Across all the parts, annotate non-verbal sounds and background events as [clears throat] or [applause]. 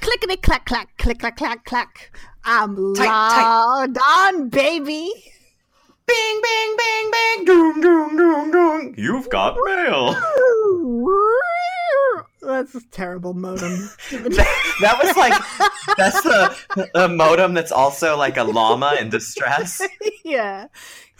Clickety clack clack, click clack clack clack. I'm Tight, tight. logged on, baby. Bing, bing, bing, bing, doom, doom, doom, doom. You've got mail. That's a terrible modem. [laughs] that was like that's the a modem that's also like a llama in distress. [laughs] yeah.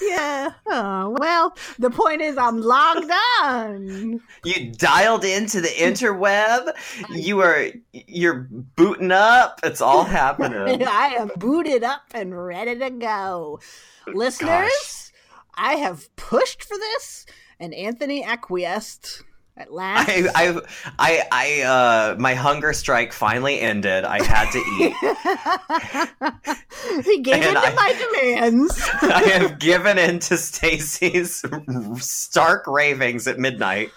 Yeah. Oh, well, the point is I'm logged on. You dialed into the interweb. You are you're booting up. It's all [laughs] happening. I am booted up and ready to go. Listeners, Gosh. I have pushed for this, and Anthony acquiesced at [laughs] last. I, I, I, I, uh, my hunger strike finally ended. I had to eat. [laughs] [laughs] he gave in to I- my demands. I have given in to Stacie's stark ravings at midnight.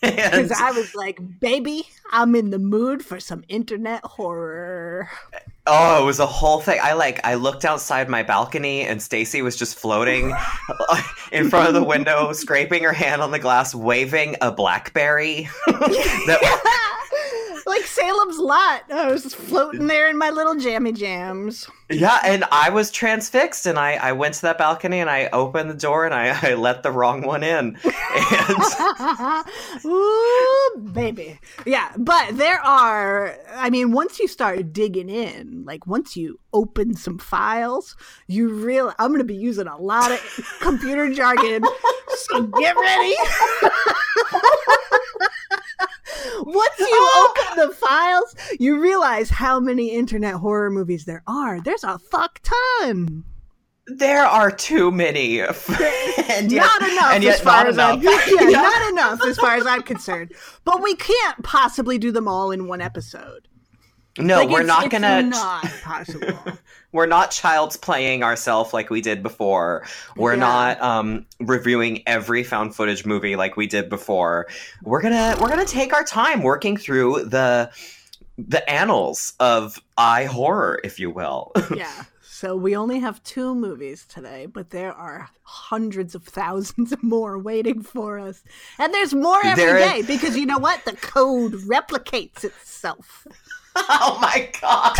Because I was like, baby, I'm in the mood for some internet horror. Oh, it was a whole thing. I like I looked outside my balcony and Stacie was just floating [laughs] in front of the window, scraping her hand on the glass, waving a blackberry. [laughs] that, [laughs] [laughs] like Salem's Lot. I was floating there in my little jammy jams. yeah, and I was transfixed and I, I went to that balcony and I opened the door and I, [laughs] I let the wrong one in. And [laughs] Ooh, baby. Yeah, but there are, I mean, once you start digging in, like once you open some files, you real I'm going to be using a lot of computer jargon. So get ready. [laughs] Once you oh. open the files, you realize how many internet horror movies there are. There's a fuck ton. there are too many. [laughs] and yet, not enough and yet as far as I'm enough. [laughs] yeah, not enough as far as I'm concerned. But we can't possibly do them all in one episode. No, Like, we're it's- not it's gonna. Not possible. We're not child's playing ourselves like we did before. We're Yeah. not um, reviewing every found footage movie like we did before. We're gonna we're gonna take our time working through the the annals of eye horror, if you will. [laughs] yeah. So we only have two movies today, but there are hundreds of thousands [laughs] more waiting for us. And there's more every There day is- because you know what? The code replicates itself. [laughs] oh my god!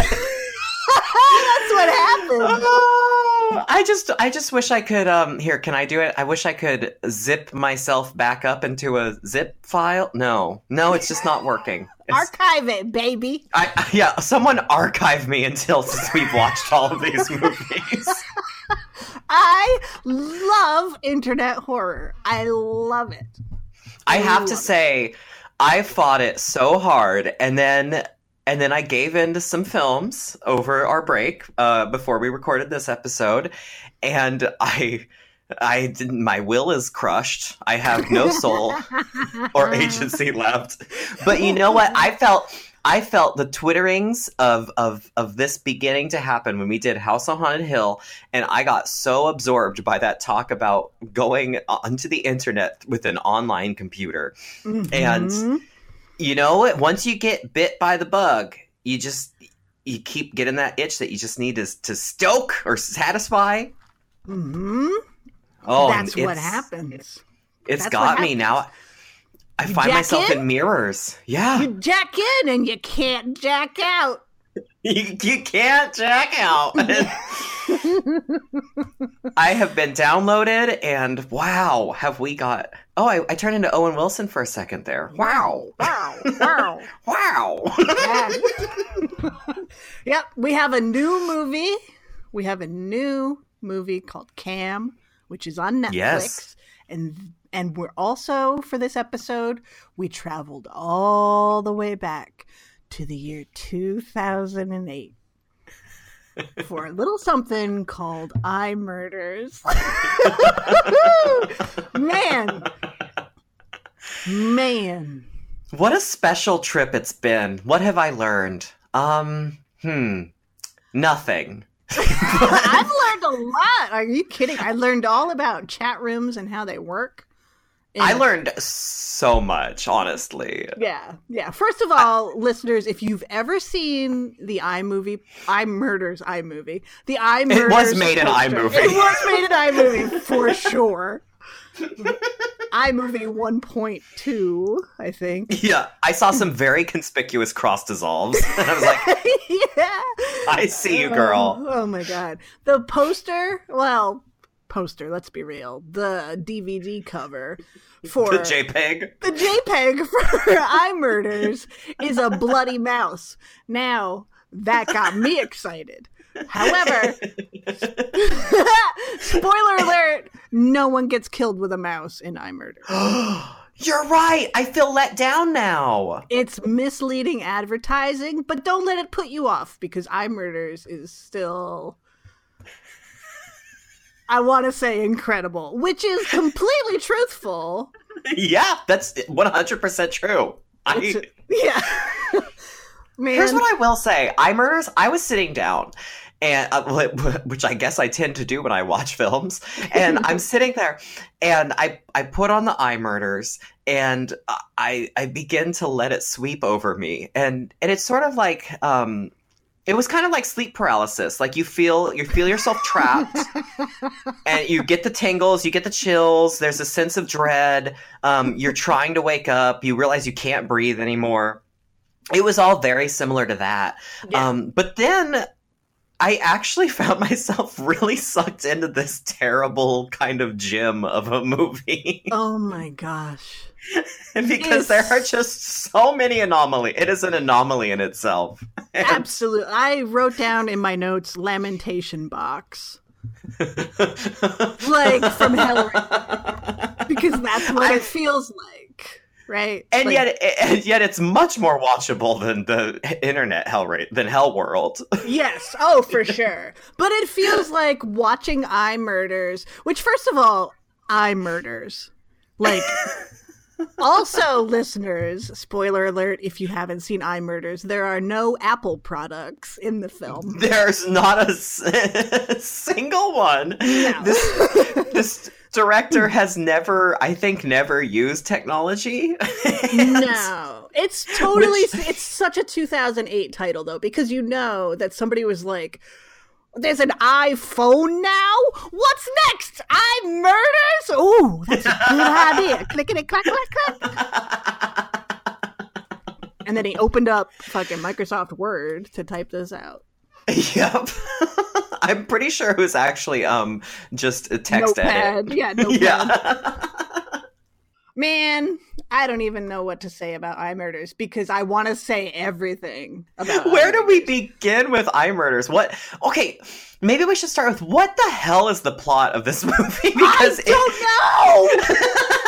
That's what happened. Oh, I just I just wish I could um here can I do it? I wish I could zip myself back up into a zip file. No. No, it's just not working. It's- Archive it, baby. I, I- yeah, someone archive me until since we've watched all of these movies. [laughs] I love internet horror. I love it. I have to love it. say, I fought it so hard, and then and then I gave in to some films over our break uh, before we recorded this episode, and I. I didn't. My will is crushed. I have no soul [laughs] or agency left. But you know what? I felt. I felt the twitterings of of of this beginning to happen when we did House on Haunted Hill, and I got so absorbed by that talk about going onto the internet with an online computer. Mhm. And you know what? Once you get bit by the bug, you just you keep getting that itch that you just need to to stoke or satisfy. Mhm. Oh, that's what happens. It's That's got me now. I You find myself in? in? mirrors. Yeah, You jack in and you can't jack out. [laughs] you, you can't jack out. [laughs] [laughs] I have been downloaded, and wow, have we got? Oh, I, I turned into Owen Wilson for a second there. Wow, Wow. Wow. [laughs] wow. [laughs] yep, we have a new movie. We have a new movie called Cam, which is on Netflix. Yes. And and we're also for this episode, we traveled all the way back to the year 2008 for a little something called iMurders. [laughs] Man, Man. What a special trip it's been. What have I learned? Um, hmm. Nothing. I've learned a lot. Are you kidding? I learned all about chat rooms and how they work. I learned so much, honestly. Yeah, yeah. First of all, listeners, if you've ever seen the iMovie, iMurders iMovie, the iMurders, It was made in iMovie. It was made in iMovie for sure. iMovie 1.2, I think. Yeah, I saw some very conspicuous cross dissolves. And I was like, [laughs] yeah. I see you, girl. Oh, oh my god. The poster, well, poster, let's be real. The DVD cover [laughs] for The JPEG. the JPEG for [laughs] iMurders is a bloody mouse. Now, that got me excited. However, [laughs] spoiler alert, no one gets killed with a mouse in iMurders. [gasps] You're right. I feel let down now. It's misleading advertising, but don't let it put you off because iMurders is still I want to say incredible, which is completely [laughs] truthful. yeah, that's 100% true. I, yeah. [laughs] Man, Here's what I will say: iMurders. I was sitting down, and uh, which I guess I tend to do when I watch films. And I'm [laughs] sitting there, and I I put on the iMurders, and I I begin to let it sweep over me, and and it's sort of like um. It was kind of like sleep paralysis. Like you feel you feel yourself trapped, [laughs] and you get the tingles, you get the chills. There's a sense of dread. Um, you're trying to wake up. You realize you can't breathe anymore it was all very similar to that. Yeah. Um, but then I actually found [laughs] myself really sucked into this terrible kind of gym of a movie oh [laughs] my gosh. because there are just so many anomalies. It is an anomaly in itself. [laughs] And- Absolutely. I wrote down in my notes lamentation box. Like from Hellraiser. Because that's what I- it feels like. Right? and Like, yet, and yet, it's much more watchable than the internet hell rate than Hell World. Yes, oh for sure. But it feels like watching iMurders, which first of all, iMurders. Like also listeners, spoiler alert if you haven't seen iMurders, there are no Apple products in the film. There's not a s- [laughs] single one. No. This, this director has never, I think, never used technology. No. [laughs] It's totally Which- it's such a 2008 title though because you know that somebody was like there's an iPhone now? What's next? iMurders? Ooh, that's a good [laughs] idea. Clickety clack clack clack. And then he opened up fucking Microsoft Word to type this out. yep. [laughs] I'm pretty sure it was actually um just a text Notepad. edit. Yeah, notepad. Yeah. [laughs] Man, I don't even know what to say about iMurders because I want to say everything about Where do we begin with iMurders? What? Okay, maybe we should start with what the hell is the plot of this [laughs] movie? Because I don't know. it, [laughs] the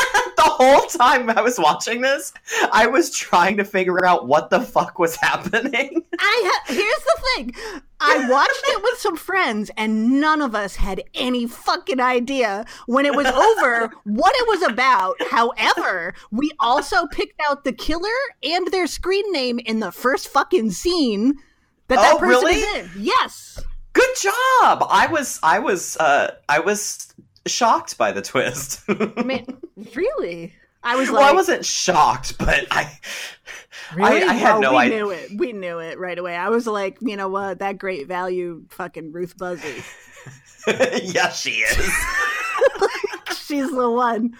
whole time I was watching this, I was trying to figure out what the fuck was happening. [laughs] I ha- here's the thing. I watched it with some friends, and none of us had any fucking idea when it was over what it was about. However, we also picked out the killer and their screen name in the first fucking scene that that Oh, person really? is in. Yes. Good job. I was, I was, uh, I was shocked by the twist. [laughs] Man, really? I was well, I wasn't shocked, but I, really? I, I had no we idea. knew it. We knew it right away. I was like, you know what? That great value fucking Ruth Buzzi. [laughs] yeah, she is. [laughs] She's the one.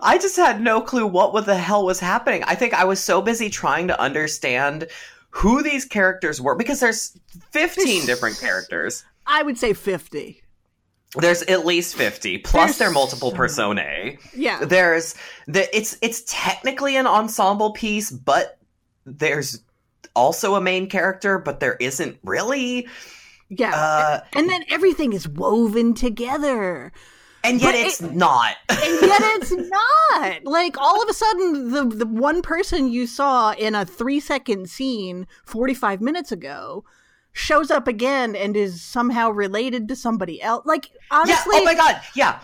I just had no clue what the hell was happening. I think I was so busy trying to understand who these characters were because there's 15 [laughs] different characters. I would say 50. There's at least 50 plus There's their multiple so- personae. Yeah. There's the it's it's technically an ensemble piece, but there's also a main character, but there isn't really. Yeah. Uh, and then everything is woven together. and yet But it's it- not. And yet it's not. Like all of a sudden the the one person you saw in a 3 second scene 45 minutes ago shows up again and is somehow related to somebody else. Like honestly, yeah. Oh my god. Yeah.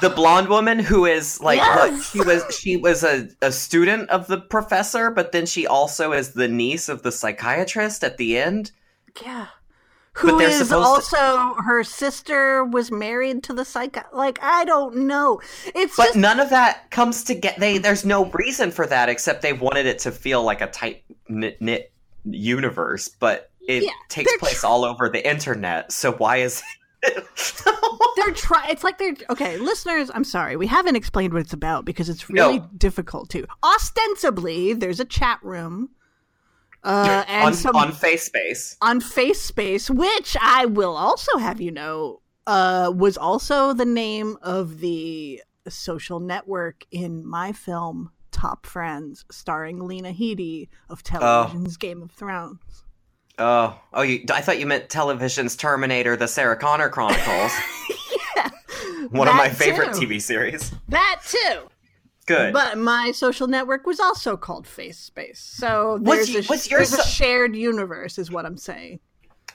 The blonde woman who is like Yes! she was she was a, a student of the professor, but then she also is the niece of the psychiatrist at the end. yeah. Who is supposed to- also her sister was married to the psycho like I don't know. It's But just none of that comes to get they there's no reason for that except they wanted it to feel like a tight knit universe, but it Yeah, takes place tr- all over the internet. So why is [laughs] they're try it's like they're okay listeners i'm sorry we haven't explained what it's about because it's really No. difficult to ostensibly there's a chat room uh [laughs] and on some on face space? on face space which i will also have you know uh was also the name of the social network in my film top friends starring lena headey of television's game of thrones Oh, oh! You, I thought you meant television's Terminator: The Sarah Connor Chronicles. [laughs] yeah, One of my favorite too. TV series. that too Good. But my social network was also called Face Space. So there's, a, was your there's a shared universe, is what I'm saying.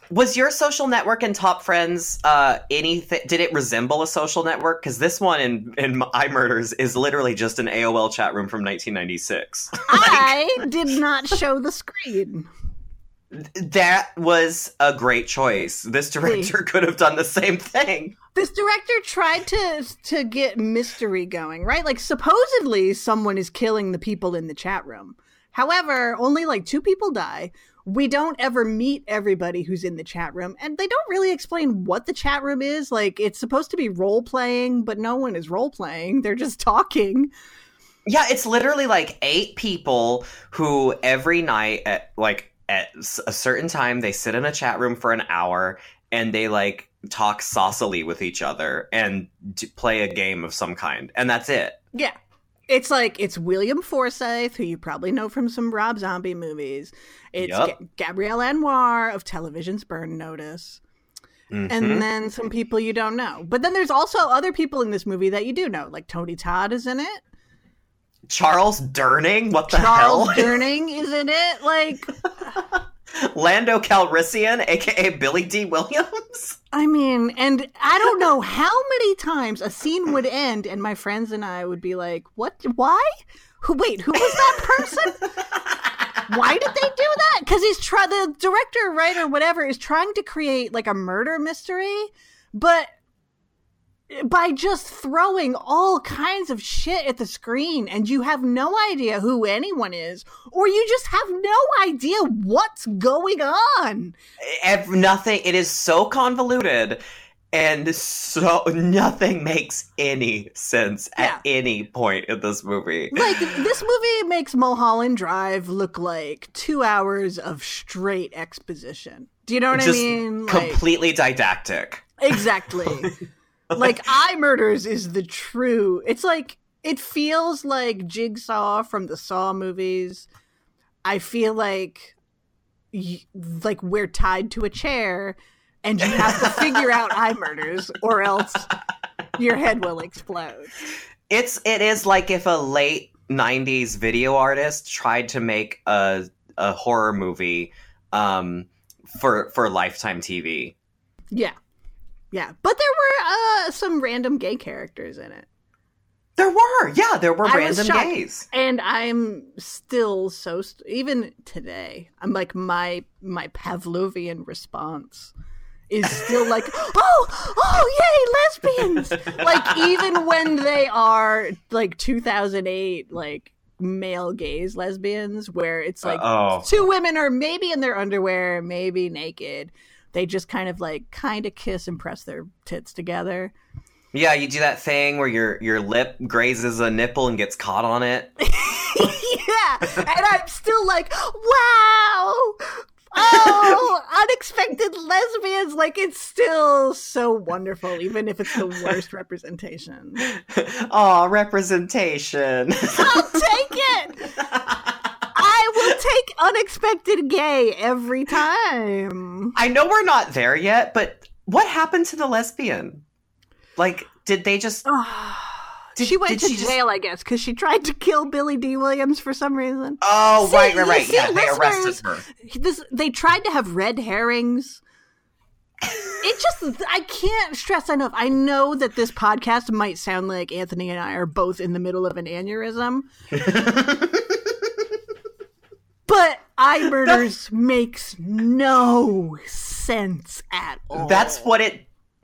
was your social network in Top Friends uh, anything? Did it resemble a social network? Because this one in in iMurders is literally just an AOL chat room from 1996. [laughs] I did not show the screen. That was a great choice. This director [laughs] could have done the same thing. This director tried to to get mystery going, right? Like supposedly someone is killing the people in the chat room. However, only like two people die. We don't ever meet everybody who's in the chat room, and they don't really explain what the chat room is. Like it's supposed to be role playing, but no one is role playing. They're just [laughs] talking. Yeah, it's literally like eight people who every night at like at a certain time they sit in a chat room for an hour and they like talk saucily with each other and d- play a game of some kind, and that's it. Yeah. It's like it's William Forsythe, who you probably know from some Rob Zombie movies. It's Yup. Ga- Gabrielle Anwar of television's Burn Notice. Mhm. And then some people you don't know. But then there's also other people in this movie that you do know. Like Tony Todd is in it. Charles Durning, what the Charles hell? Charles [laughs] Durning isn't it. Like, [laughs] Lando Calrissian, aka Billy Dee Williams. I mean, and I don't know how many times a scene would end and my friends and I would be like, what? Why? Who, wait, who was that person? why did they do that? Because he's try the director, writer, whatever, is trying to create like a murder mystery, but by just throwing all kinds of shit at the screen, and you have no idea who anyone is, or you just have no idea what's going on. Ev- nothing. It is so convoluted, and so nothing makes any sense Yeah. at any point in this movie. Like this movie makes Mulholland Drive look like two hours of straight exposition. Do you know what I Just mean? Like, completely didactic. Exactly. [laughs] like iMurders is the true. It's like it feels like Jigsaw from the Saw movies. I feel like like we're tied to a chair and you have to figure out iMurders or else your head will explode. It's it is like if a late '90s video artist tried to make a a horror movie um, for for Lifetime TV. Yeah. Yeah. But there were uh some random gay characters in it. There were, yeah, there were I random gays. and i'm still so st- even today i'm like my my pavlovian response is still like [laughs] oh oh yay lesbians like even when they are like 2008 like male gays lesbians where it's like oh, two women are maybe in their underwear maybe naked they just kind of like kind of kiss and press their tits together yeah, you do that thing where your your lip grazes a nipple and gets caught on it. [laughs] yeah, and I'm still like, wow, oh, [laughs] unexpected lesbians. Like it's still so wonderful, even if it's the worst representation. [laughs] Aw, representation. I'll take it. Take unexpected gay every time. I know we're not there yet, but what happened to the lesbian? Like, did they just? [sighs] Did- she went to she just- jail, I guess, because she tried to kill Billy Dee Williams for some reason. Oh, See, right, right, right. see, Yeah, they arrested her. This they tried to have red herrings. It just I can't stress enough. I know that this podcast might sound like Anthony and I are both in the middle of an aneurysm. [laughs] but iMurders [laughs] makes no sense at all. That's what it.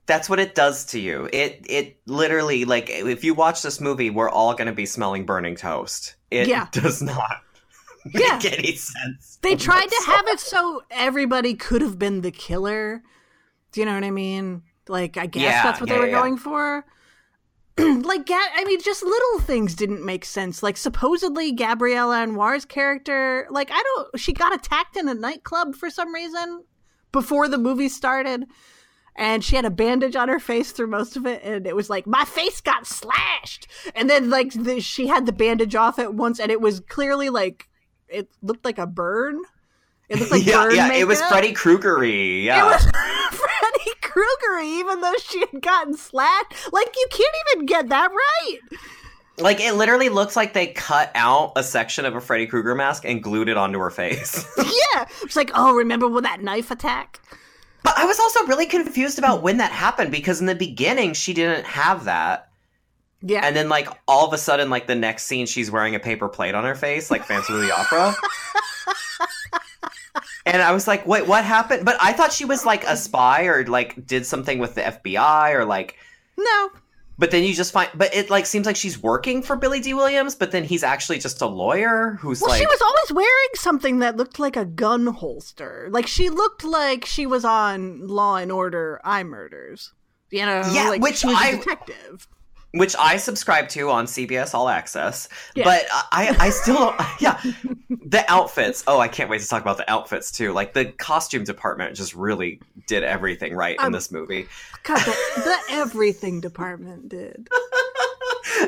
That's what it does to you. It it literally like if you watch this movie, we're all going to be smelling burning toast. It Yeah. does not [laughs] make Yeah. any sense. They [laughs] tried to have it so everybody could have been the killer. Do you know what I mean? Like, I guess Yeah, that's what they were going for. [clears throat] like, I mean, just little things didn't make sense. Like, supposedly Gabrielle Anwar's character, like, I don't, she got attacked in a nightclub for some reason before the movie started. And she had a bandage on her face through most of it, and it was like my face got slashed. And then, like, the, she had the bandage off at once, and it was clearly like it looked like a burn. It looked like [laughs] yeah, burn yeah, it was. Freddy Kruegery. Yeah, It was [laughs] Krueger, even though she had gotten slashed. Like you can't even get that right. like it literally looks like they cut out a section of a Freddy Krueger mask and glued it onto her face. [laughs] [laughs] yeah, it's like, oh, remember when that knife attack? but I was also really confused about when that happened because in the beginning she didn't have that. Yeah, And then, like, all of a sudden, like, the next scene, she's wearing a paper plate on her face, like Phantom of the Opera. [laughs] and I was like, wait, what happened? But I thought she was, like, a spy or, like, did something with the FBI or, like, no, but then you just find, but it, like, seems like she's working for Billy Dee Williams, but then he's actually just a lawyer who's well, like, she was always wearing something that looked like a gun holster. Like she looked like she was on Law and Order: iMurders. You know, Yeah, like which she was I- detective. Which I subscribe to on CBS All Access. Yeah. But I, I [laughs] still, yeah, the outfits. Oh, I can't wait to talk about the outfits too. Like the costume department just really did everything right in Um, this movie. God, the, the [laughs] everything department did.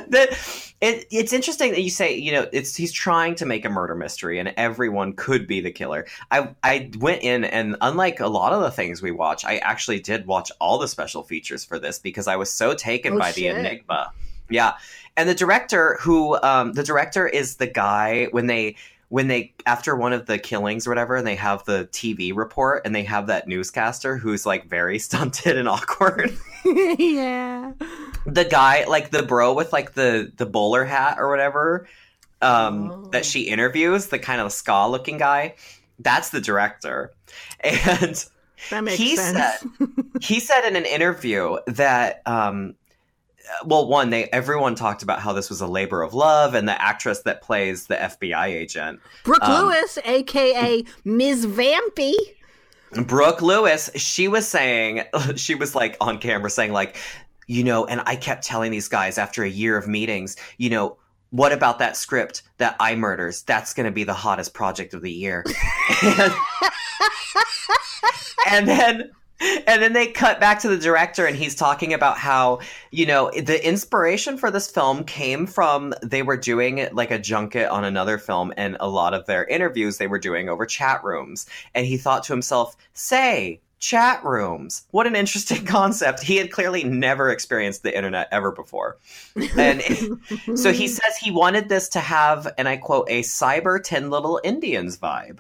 that it, it's interesting that you say you know it's he's trying to make a murder mystery and everyone could be the killer. I i went in and unlike a lot of the things we watch i actually did watch all the special features for this because i was so taken Oh, by the enigma. Yeah. And the director who um the director is the guy when they when they after one of the killings or whatever and they have the tv report and they have that newscaster who's like very [laughs] stunted and awkward [laughs] yeah. the guy like the bro with like the the bowler hat or whatever um Oh. that she interviews the kind of ska looking guy that's the director [laughs] and That makes He sense. said- he said in an interview that um well one they everyone talked about how this was a labor of love and the actress that plays the FBI agent Brooke um, Lewis, aka Ms. Vampy. Brooke Lewis, she was saying, [laughs] she was like on camera saying, like, you know, and I kept telling these guys after a year of meetings, you know, what about that script that iMurders? That's going to be the hottest project of the year. [laughs] and, and then. And then they cut back to the director, and he's talking about how, you know, the inspiration for this film came from they were doing like a junket on another film, and a lot of their interviews they were doing over chat rooms and he thought to himself, say, chat rooms. What an interesting [laughs] concept. He had clearly never experienced the internet ever before. And [laughs] so he says he wanted this to have, and I quote, a cyber 10 little Indians vibe.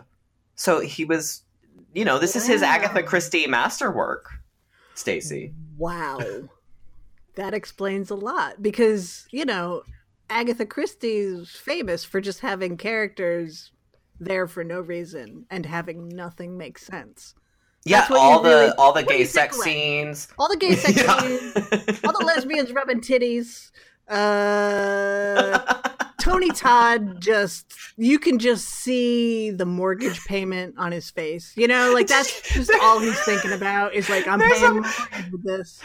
So he was, you know, this is his Agatha Christie masterwork, Stacie. Wow. [laughs] that explains a lot because, you know, Agatha Christie's famous for just having characters there for no reason and having nothing make sense. Yeah, all the really- all the gay sex away? scenes. All the gay [laughs] sex Yeah. scenes, all the lesbians rubbing titties. Uh, [laughs] Tony Todd just you can just see the mortgage payment on his face. You know, like that's just all he's thinking about is like I'm There's paying a- this.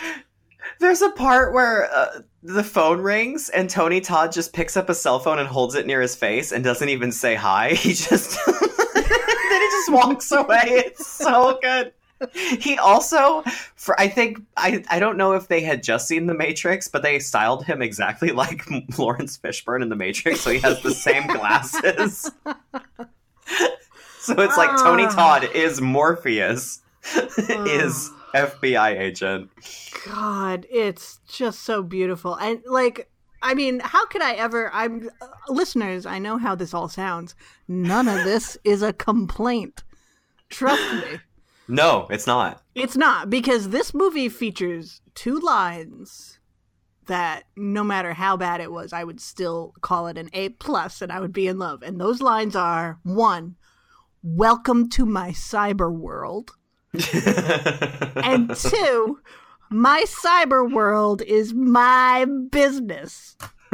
There's a part where uh, the phone rings and Tony Todd just picks up a cell phone and holds it near his face and doesn't even say hi. [laughs] He just [laughs] then he just walks away. It's so good. [laughs] He also, for I think I I don't know if they had just seen The Matrix, but they styled him exactly [laughs] like [laughs] Laurence Fishburne in The Matrix, so he has the same glasses. so it's like Tony Ah. Todd is Morpheus, is FBI agent. God, it's just so beautiful. And like I mean, how could I ever? I'm uh, listeners. I know how this all sounds. None of this is a complaint. Trust me, No, it's not. it's not because this movie features two lines that, no matter how bad it was, I would still call it an A plus, and I would be in love. And those lines are one, "Welcome to my cyber world," [laughs] and two, "My cyber world is my business." [laughs]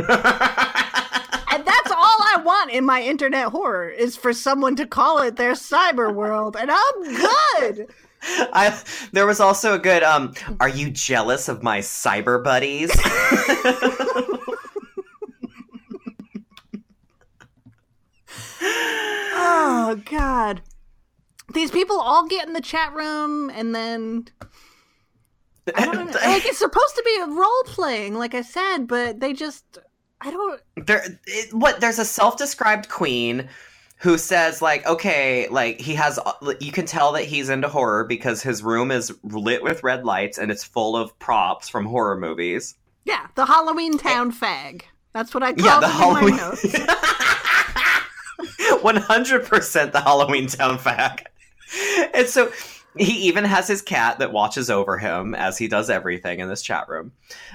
And that's all I want in my internet horror is for someone to call it their cyber world, and I'm good. [laughs] I there was also a good um are you jealous of my cyber buddies? [laughs] Oh God, these people all get in the chat room, and then I don't know. like it's supposed to be a role playing, like I said, but they just I don't. there it, what there's a self-described queen who says like okay like he has you can tell that he's into horror because his room is lit with red lights and it's full of props from horror movies Yeah, the Halloween eh. Town fag. That's what I call yeah the halloween my notes. [laughs] 100% the halloween town fact and so he even has his cat that watches over him as he does everything in this chat room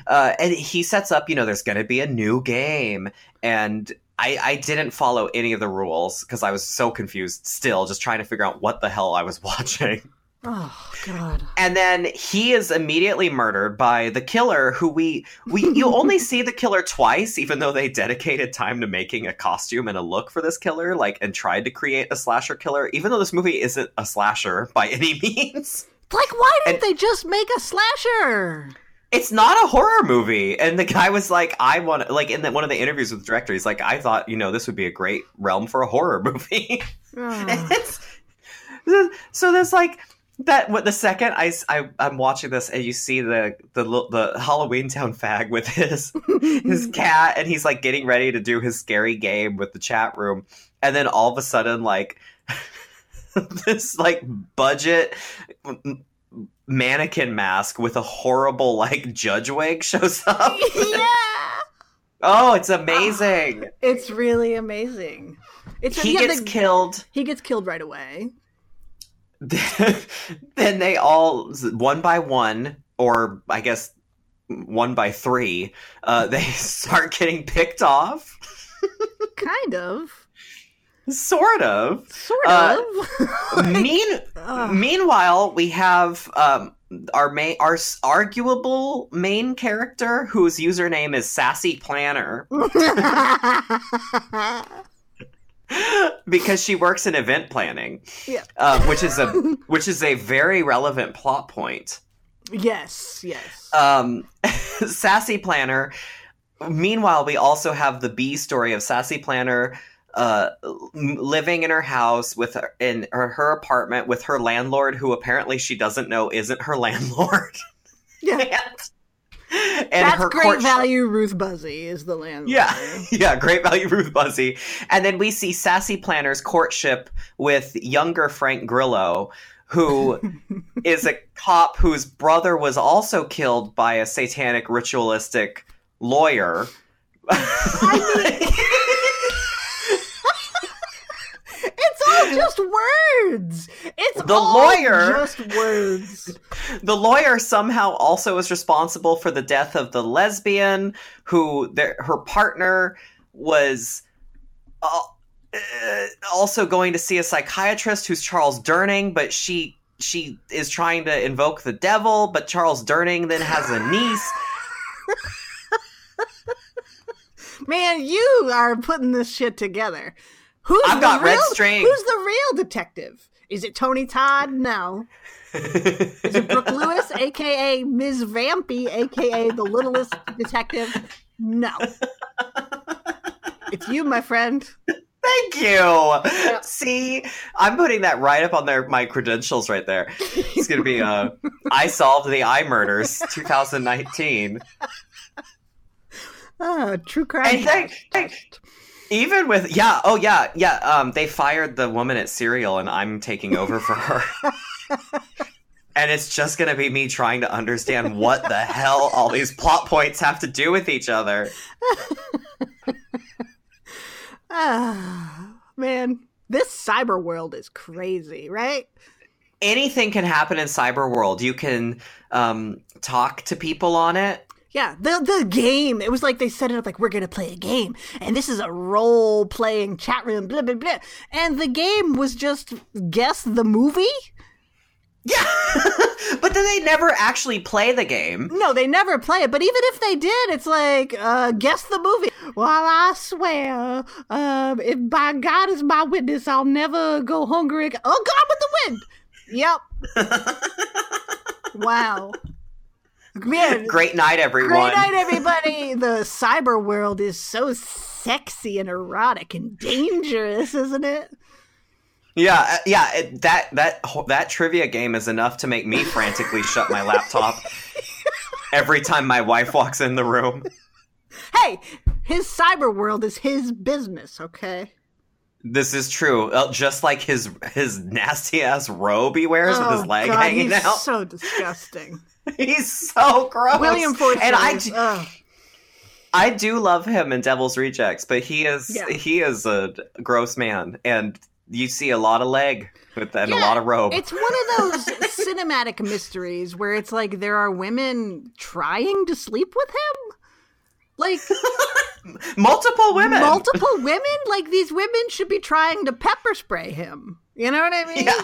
uh, and he sets up you know there's going to be a new game and I, I didn't follow any of the rules because I was so confused still, just trying to figure out what the hell I was [laughs] watching. Oh God. And then he is immediately murdered by the killer who we we you only [laughs] see the killer twice, even though they dedicated time to making a costume and a look for this killer, like and tried to create a slasher killer, even though this movie isn't a slasher [laughs] by any means. Like, why didn't And- they just make a slasher? It's not a horror movie. And the guy was like, I want like in the, one of the interviews with the director, he's like, I thought, you know, this would be a great realm for a horror [laughs] movie. Oh. so there's like that what the second I, I i'm watching this and you see the the the halloween town [laughs] fag with his his [laughs] cat and he's like getting ready to do his scary game with the chat room and then all of a sudden like [laughs] this like budget mannequin mask with a horrible like judge wig shows up yeah. oh it's amazing ah, It's really amazing. It's he yeah, gets the- killed he gets killed right away. [laughs] then they all one by one or i guess one by three uh, they [laughs] start getting picked off [laughs] Kind of. sort of Sort Uh, of. mean Ugh. meanwhile we have um, our main our arguable main character whose username is sassy planner because she works in event planning Yeah. uh, which is a which is a very relevant plot point yes, yes. um, [laughs] Sassy Planner. Meanwhile, we also have the B story of Sassy Planner uh, living in her house with her, in her, her apartment with her landlord, who apparently she doesn't know isn't her [laughs] landlord. yeah. and and That's her great court- value. Ruth Buzzi is the landlord. Yeah, [laughs] yeah, great value, Ruth Buzzi. And then we see Sassy Planner's courtship with younger Frank Grillo, who [laughs] is a cop whose brother was also killed by a satanic ritualistic lawyer. It's [laughs] all just words. It's The all lawyer- just words. [laughs] the lawyer somehow also is responsible for the death of the lesbian who their, her partner was uh, uh, also going to see a psychiatrist who's Charles Durning but she she is trying to invoke the devil but Charles Durning then has a niece [laughs] Man, you are putting this shit together. Who's I've the got red real, string. Who's the real detective? Is it Tony Todd? No. [laughs] Is it Brooke Lewis, aka Ms. Vampy, aka the littlest detective? No. It's you, my friend. Thank you. See, I'm putting that right up on their my credentials right there. It's gonna be uh, I solved the iMurders 2019. Oh, true crime. And thank- thank- Even with yeah, oh yeah, yeah. Um, they fired the woman at Serial, and I'm taking over for her. [laughs] and it's just gonna be me trying to understand what the hell all these plot points have to do with each other. [laughs] Ah, man, this cyber world is crazy, right? Anything can happen in cyber world. You can um, talk to people on it. Yeah, the the game. It was like they set it up like we're gonna play a game, and this is a role playing chat room. Blah blah blah. And the game was just guess the movie. Yeah, [laughs] but then they never actually play the game. No, they never play it. But even if they did, it's like uh, guess the movie. Well, I swear, um, if by God is my witness, I'll never go hungry. Oh, God with the wind. Yep. [laughs] wow. Man, [laughs] Great night, everyone. Great night, everybody. the cyber world is so sexy and erotic and dangerous, isn't it? Yeah, uh, yeah. It, that that that trivia game is enough to make me frantically shut my laptop [laughs] every time my wife walks in the room. Hey, his cyber world is his business, okay? This is true. Just like his his nasty ass robe he wears with his Oh, leg God, hanging he's out. so disgusting. [laughs] [laughs] he's so gross. William Forsythe. and I do, ugh. I do love him in Devil's Rejects, but he is Yeah. he is a gross man, and you see a lot of leg with and a lot of robe. It's one of those [laughs] cinematic mysteries where it's like there are women trying to sleep with him. Like [laughs] Multiple women. multiple women? Like these women should be trying to pepper spray him. You know what I mean? Yeah.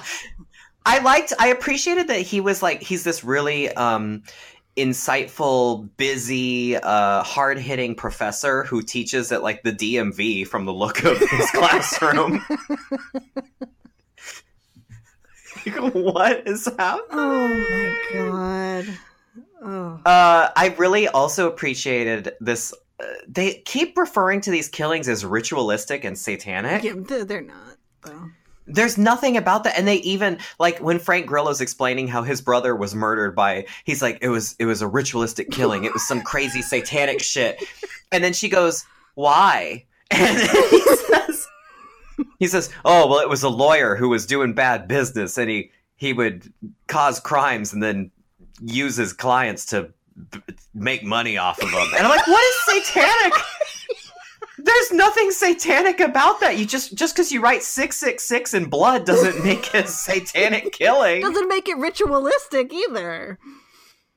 I liked I appreciated that he was like he's this really um insightful, busy, uh hard hitting professor who teaches at like the DMV from the look of his [laughs] classroom. [laughs] what is happening? Oh my god. Oh. Uh, I really also appreciated this. Uh, they keep referring to these killings as ritualistic and satanic. Yeah, they're they're not though. There's nothing about that, and they even like when Frank Grillo's explaining how his brother was murdered by. He's like, it was it was a ritualistic killing. It was some [laughs] crazy satanic shit. And then she goes, "Why?" [laughs] And he [laughs] says, "He says, oh well, it was a lawyer who was doing bad business, and he he would cause crimes and then use his clients to b- make money off of them." And I'm like, "What is satanic?" There's nothing satanic about that. You just just because you write six six six in blood doesn't [laughs] make it satanic killing. Doesn't make it ritualistic either.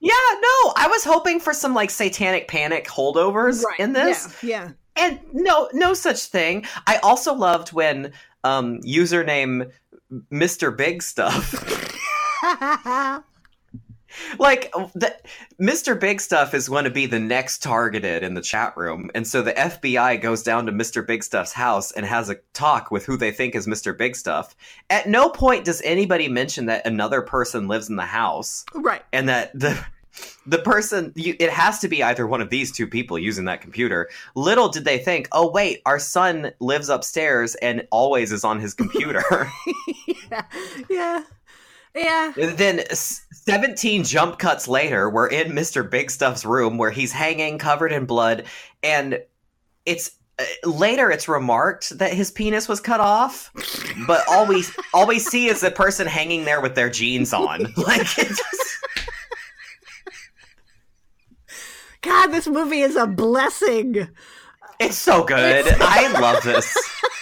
Yeah, no. I was hoping for some like satanic panic holdovers in this, Yeah. and no, no such thing. I also loved when um username Mr. Big Stuff. [laughs] like the, Mr. Big Stuff is going to be the next targeted in the chat room, and so the FBI goes down to Mr. Big Stuff's house and has a talk with who they think is Mr. Big Stuff. At no point does anybody mention that another person lives in the house right. and that the the person you, it has to be either one of these two people using that computer. Little did they think, oh wait, our son lives upstairs and always is on his computer. [laughs] yeah. Yeah. Yeah. Then 17 jump cuts later, we're in Mr. Big Stuff's room where he's hanging covered in blood and it's uh, later it's remarked that his penis was cut off, but all we all we see is the person hanging there with their jeans on. [laughs] Like just, God, this movie is a blessing. it's so good. I love this. [laughs]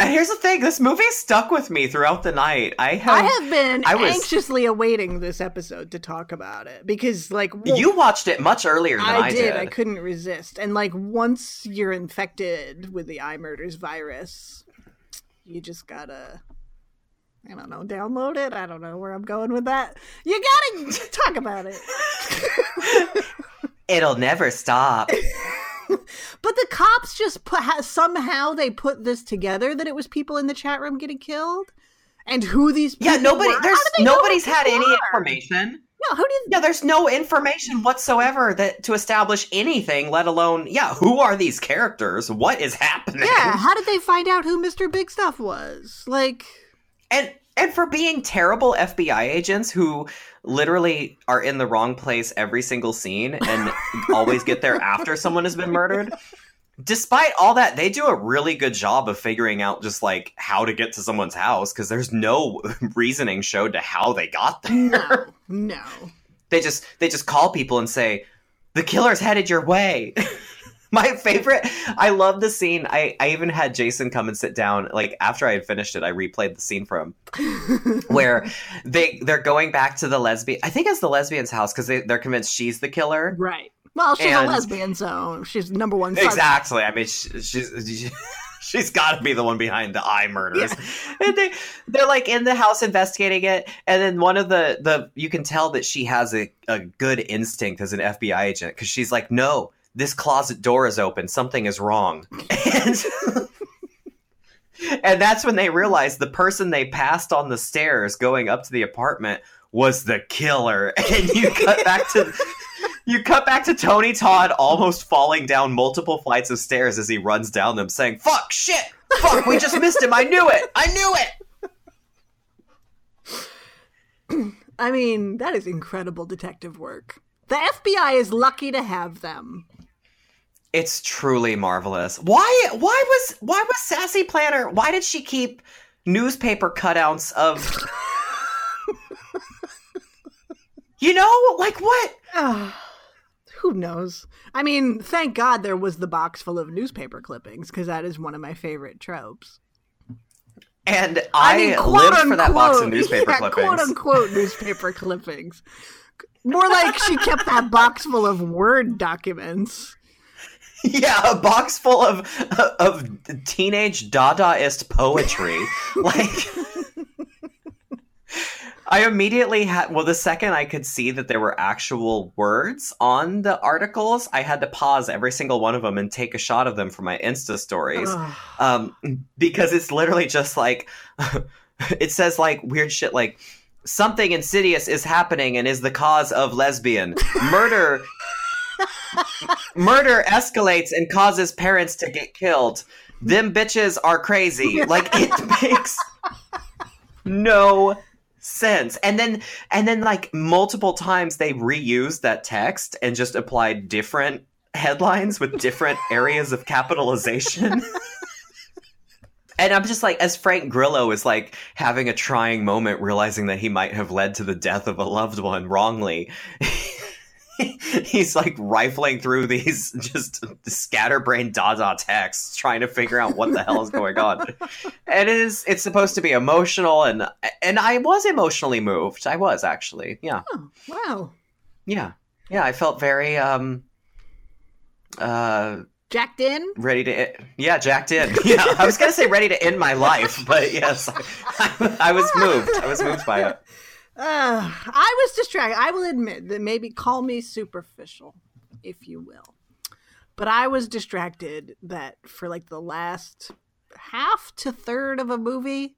And here's the thing, this movie stuck with me throughout the night. I have, I have been I was- anxiously awaiting this episode to talk about it because, like, well, you watched it much earlier than I, I did. I couldn't resist. And like once you're infected with the iMurders virus, you just gotta I don't know, download it. I don't know where I'm going with that. You gotta talk about it. [laughs] It'll never stop. [laughs] [laughs] But the cops just put somehow they put this together that it was people in the chat room getting killed, and who these people Yeah, nobody. were. There's did they know nobody's had any were? information. No, who did? Yeah, there's no information whatsoever that to establish anything, let alone yeah, who are these characters? What is happening? Yeah, how did they find out who Mr. Big Stuff was? Like, and and for being terrible FBI agents who literally are in the wrong place every single scene and [laughs] always get there after someone has been murdered. Despite all that, they do a really good job of figuring out just like how to get to someone's house because there's no [laughs] reasoning showed to how they got there. no, [laughs] no. they just they just call people and say the killer's headed your way. My favorite, I love the scene. I, I even had Jason come and sit down. Like after I had finished it, I replayed the scene for him [laughs] where they they're going back to the lesbian. I think it's the lesbian's house because they they're convinced she's the killer. Right. Well, she's And- a lesbian, so she's number one. suspect. Exactly. I mean, she, [laughs] she's she's got to be the one behind the iMurders. [laughs] And they they're like in the house investigating it, and then one of the the you can tell that she has a a good instinct as an FBI agent because she's like, no, this closet door is open, something is wrong, and. [laughs] And that's when they realized the person they passed on the stairs going up to the apartment was the killer. [laughs] And you cut back to you cut back to Tony Todd almost falling down multiple flights of stairs as he runs down them, saying, Fuck, shit, fuck, we just missed him. I knew it. I knew it. I mean, that is incredible detective work. The FBI is lucky to have them. It's truly marvelous. Why why was why was Sassy Planner why did she keep newspaper cutouts of [laughs] You know, like what? Ah, who knows? I mean, thank God there was the box full of newspaper clippings because that is one of my favorite tropes. And I, mean, lived for that box of newspaper [laughs] yeah, clippings. Quote unquote newspaper clippings. More like she kept that box full of Word documents. [laughs] Yeah, a box full of of teenage Dadaist poetry. [laughs] like [laughs] I immediately had well the second I could see that there were actual words on the articles, I had to pause every single one of them and take a shot of them for my Insta stories. Um because it's literally just like it says like weird shit like something insidious is happening and is the cause of lesbian murder [laughs] murder escalates and causes parents to get killed. Them bitches are crazy. Like it [laughs] makes no sense. And then and then like multiple times they reused that text and just applied different headlines with different areas of capitalization. [laughs] And I'm just like, as Frank Grillo is like having a trying moment, realizing that he might have led to the death of a loved one wrongly. [laughs] He's like rifling through these [laughs] just scatterbrained Dada texts, trying to figure out what the hell is going on. And it is it's supposed to be emotional, and and I was emotionally moved. I was actually, yeah, Oh, wow. yeah, yeah. I felt very um, uh, Jacked in? ready to yeah jacked in [laughs] yeah i was gonna say ready to end my life but yes I, I was moved i was moved by it Uh, I was distracted. I will admit that maybe call me superficial, if you will. But I was distracted that for like the last half to third of a movie,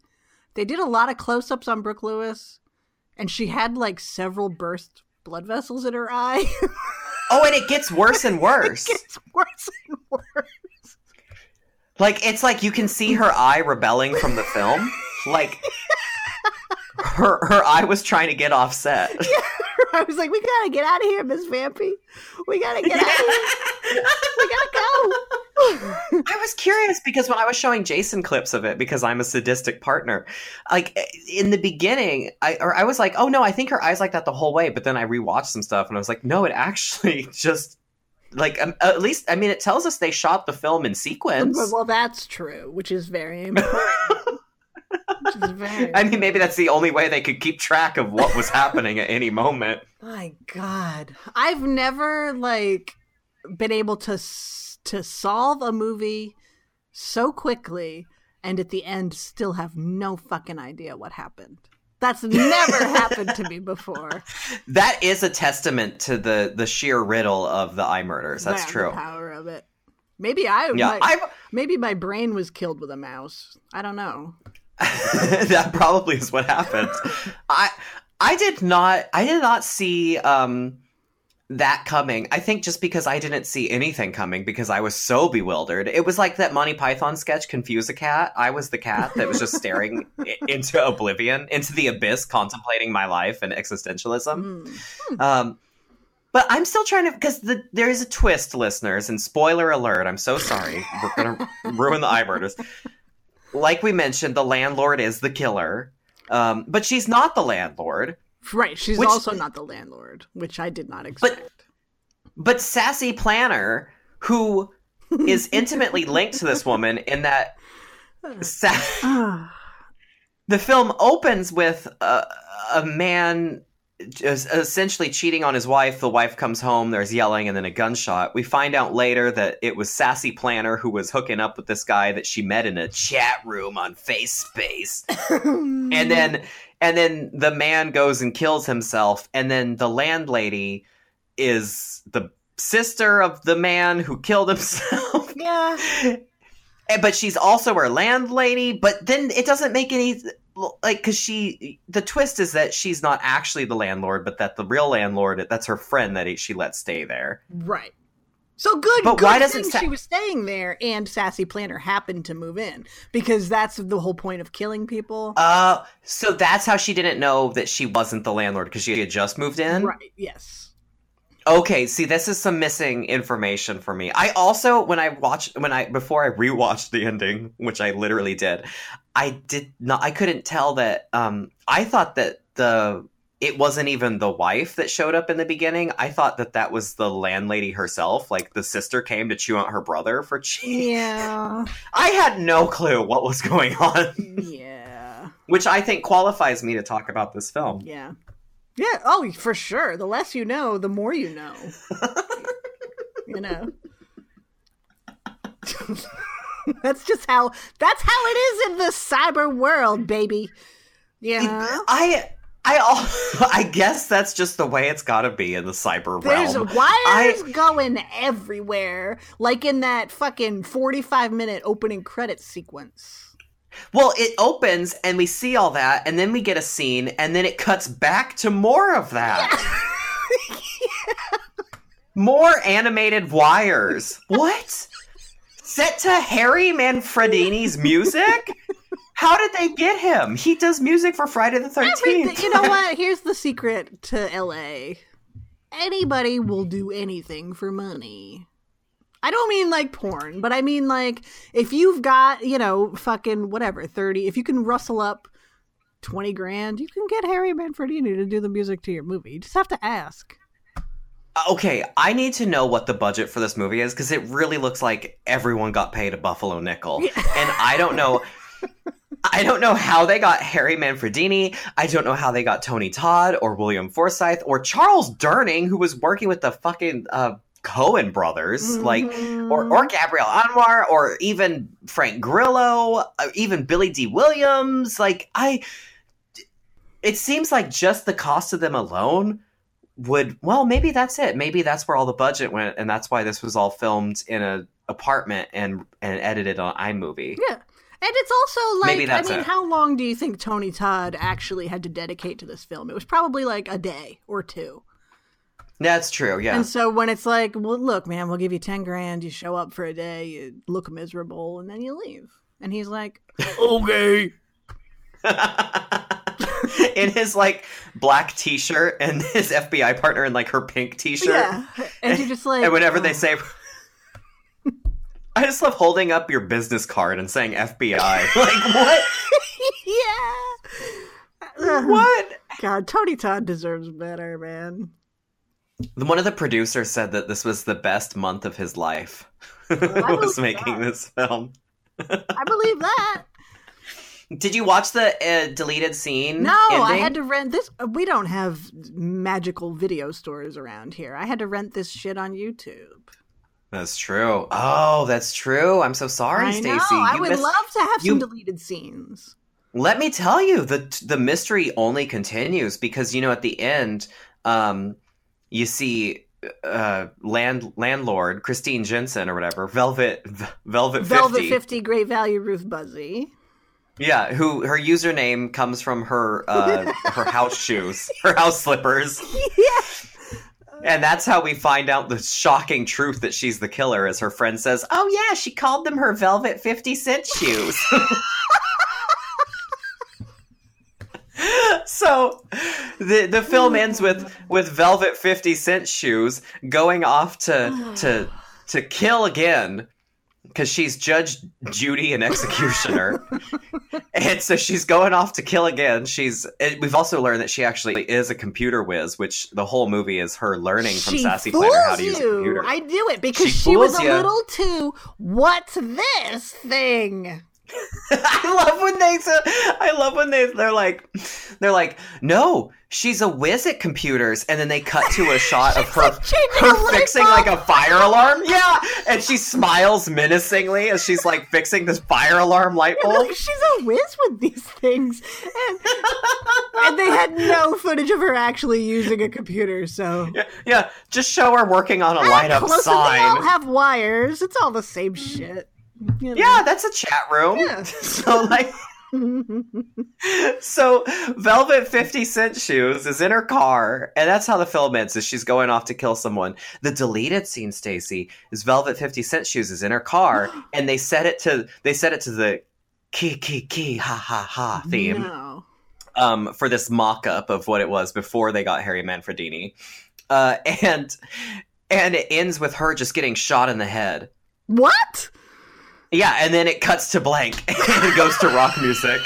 they did a lot of close ups on Brooke Lewis, and she had like several burst blood vessels in her eye. [laughs] oh and it gets worse and [laughs] worse it's worse and worse. like it's like you can see her eye rebelling from the film [laughs] like her her eye was trying to get offset [laughs] I was like, we gotta get out of here, Miss Vampy. We gotta get out of here. We gotta go. [laughs] I was curious because when I was showing Jason clips of it, because I'm a sadistic partner, like in the beginning, I or I was like, oh no, I think her eyes like that the whole way. But then I rewatched some stuff and I was like, no, it actually [laughs] just like um, at least I mean, it tells us they shot the film in sequence. well, that's true, which is very important. Very. I mean, maybe that's the only way they could keep track of what was happening at any moment. [laughs] My God, I've never like been able to to solve a movie so quickly and at the end still have no fucking idea what happened. That's never [laughs] happened to me before. That is a testament to the the sheer riddle of the iMurders. That's Yeah, true. power of it. Maybe I. Yeah, my, maybe my brain was killed with a mouse. I don't know. [laughs] that probably is what happened. I I did not I did not see um that coming. I think just because I didn't see anything coming because I was so bewildered. It was like that Monty Python sketch Confuse a Cat. I was the cat that was just staring [laughs] into oblivion, into the abyss contemplating my life and existentialism. Hmm. Um but I'm still trying to because the, there is a twist, listeners, and spoiler alert. I'm so sorry. We're gonna [laughs] ruin the iMurders. Like we mentioned, the landlord is the killer, um, but she's not the landlord. Right. She's Which- also not the landlord, which I did not expect. but sassy planner who [laughs] is intimately linked to this woman in that sa- [sighs] Ah, the film opens with a, a man essentially cheating on his wife. The wife comes home, there's yelling, and then a gunshot. We find out later that it was Sassy Planner who was hooking up with this guy that she met in a chat room on Face Space. [laughs] and then and then the man goes and kills himself, and then the landlady is the sister of the man who killed himself. yeah. [laughs] But she's also her landlady. But then it doesn't make any like because she the twist is that she's not actually the landlord, but that the real landlord that's her friend that she let stay there. Right. So good. But good why doesn't Sa- she was staying there and Sassy Planner happened to move in because that's the whole point of killing people. Uh, so that's how she didn't know that she wasn't the landlord because she had just moved in. right. Yes. Okay, see, this is some missing information for me. I also, when I watched, when I before I rewatched the ending, which I literally did, I did not, I couldn't tell that. Um, I thought that the it wasn't even the wife that showed up in the beginning. I thought that that was the landlady herself. Like the sister came to chew out her brother for cheating. Yeah. [laughs] I had no clue what was going on, yeah. which I think qualifies me to talk about this film. Yeah. Yeah. Oh, for sure. The less you know, the more you know. you know. [laughs] that's just how that's how it is in the cyber world, baby. Yeah. I I al- [laughs] I guess that's just the way it's got to be in the cyber world. There's realm. wires going everywhere, like in that fucking 45 minute opening credit sequence. Well, it opens and we see all that, and then we get a scene, and then it cuts back to more of that. [laughs] More animated wires. What? Set to Harry Manfredini's music? How did they get him? He does music for Friday the Everything, 13th. you know what? [laughs] Here's the secret to LA. Anybody will do anything for money. I don't mean like porn, but I mean like if you've got, you know, fucking whatever, 30, if you can rustle up 20 grand, you can get Harry Manfredini to do the music to your movie. You just have to ask. Okay, I need to know what the budget for this movie is because it really looks like everyone got paid a buffalo nickel, and I don't know. [laughs] I don't know how they got Harry Manfredini. I don't know how they got Tony Todd or William Forsythe or Charles Durning, who was working with the fucking uh, Coen brothers, like or or Gabrielle Anwar or even Frank Grillo, uh, even Billy Dee Williams. Like I, it seems like just the cost of them alone would well maybe that's it maybe that's where all the budget went and that's why this was all filmed in a apartment and and edited on iMovie. Yeah. And it's also like, I mean, it. how long do you think Tony Todd actually had to dedicate to this film? It was probably like a day or two. That's true. Yeah. And so when it's like, well, look, man, we'll give you 10 grand, you show up for a day, you look miserable, and then you leave. And he's like, [laughs] okay. [laughs] in his like black t-shirt and his FBI partner in like her pink t-shirt. Yeah. And you're just like, and whenever oh. they say [laughs] I just love holding up your business card and saying FBI. like what? yeah. What? God, Tony Todd deserves better, man. One of the producers said that this was the best month of his life. [laughs] I was making that. this film. I believe that. [laughs] Did you watch the uh, deleted scene? No, I had to rent this. uh, We don't have magical video stores around here. I had to rent this shit on YouTube. That's true. Oh, that's true. I'm so sorry, Stacie. I would missed- love to have you- some deleted scenes. Let me tell you, the the mystery only continues because you know at the end, um, you see uh land landlord Christine Jensen or whatever, Velvet v- Velvet 50. Velvet 50 Great Value Ruth Buzzi. Yeah, who her username comes from her uh [laughs] her house shoes, her house slippers. yeah. And that's how we find out the shocking truth that she's the killer as her friend says, "Oh yeah, she called them her Velvet 50 cent shoes." [laughs] so the the film ends with with Velvet 50 cent shoes going off to to to kill again because she's Judge Judy and executioner, [laughs] and so she's going off to kill again. She's. We've also learned that she actually is a computer whiz, which the whole movie is her learning from she Sassy Planner how to use a you. computer. I knew it because She she, was fools a little too. What's this thing? [laughs] I love when they say, I love when they they're like they're like no she's a whiz at computers and then they cut to a shot of [laughs] her like her fixing like a fire alarm yeah and she smiles menacingly as she's like fixing this fire alarm light bulb Like she's a whiz with these things, and, and they had no footage of her actually using a computer. So yeah, yeah just show her working on a ah, light up and They all have wires. It's all the same shit. You know? yeah that's a chat room Yeah. [laughs] so like so velvet 50 cent shoes is in her car and that's how the film ends is she's going off to kill someone the deleted scene stacie is velvet 50 cent shoes is in her car [gasps] and they set it to they set it to the key key key ha ha ha theme No. um for this mock-up of what it was before they got harry manfredini uh and and it ends with her just getting shot in the head What? Yeah and then it cuts to blank. [laughs] And it goes to rock music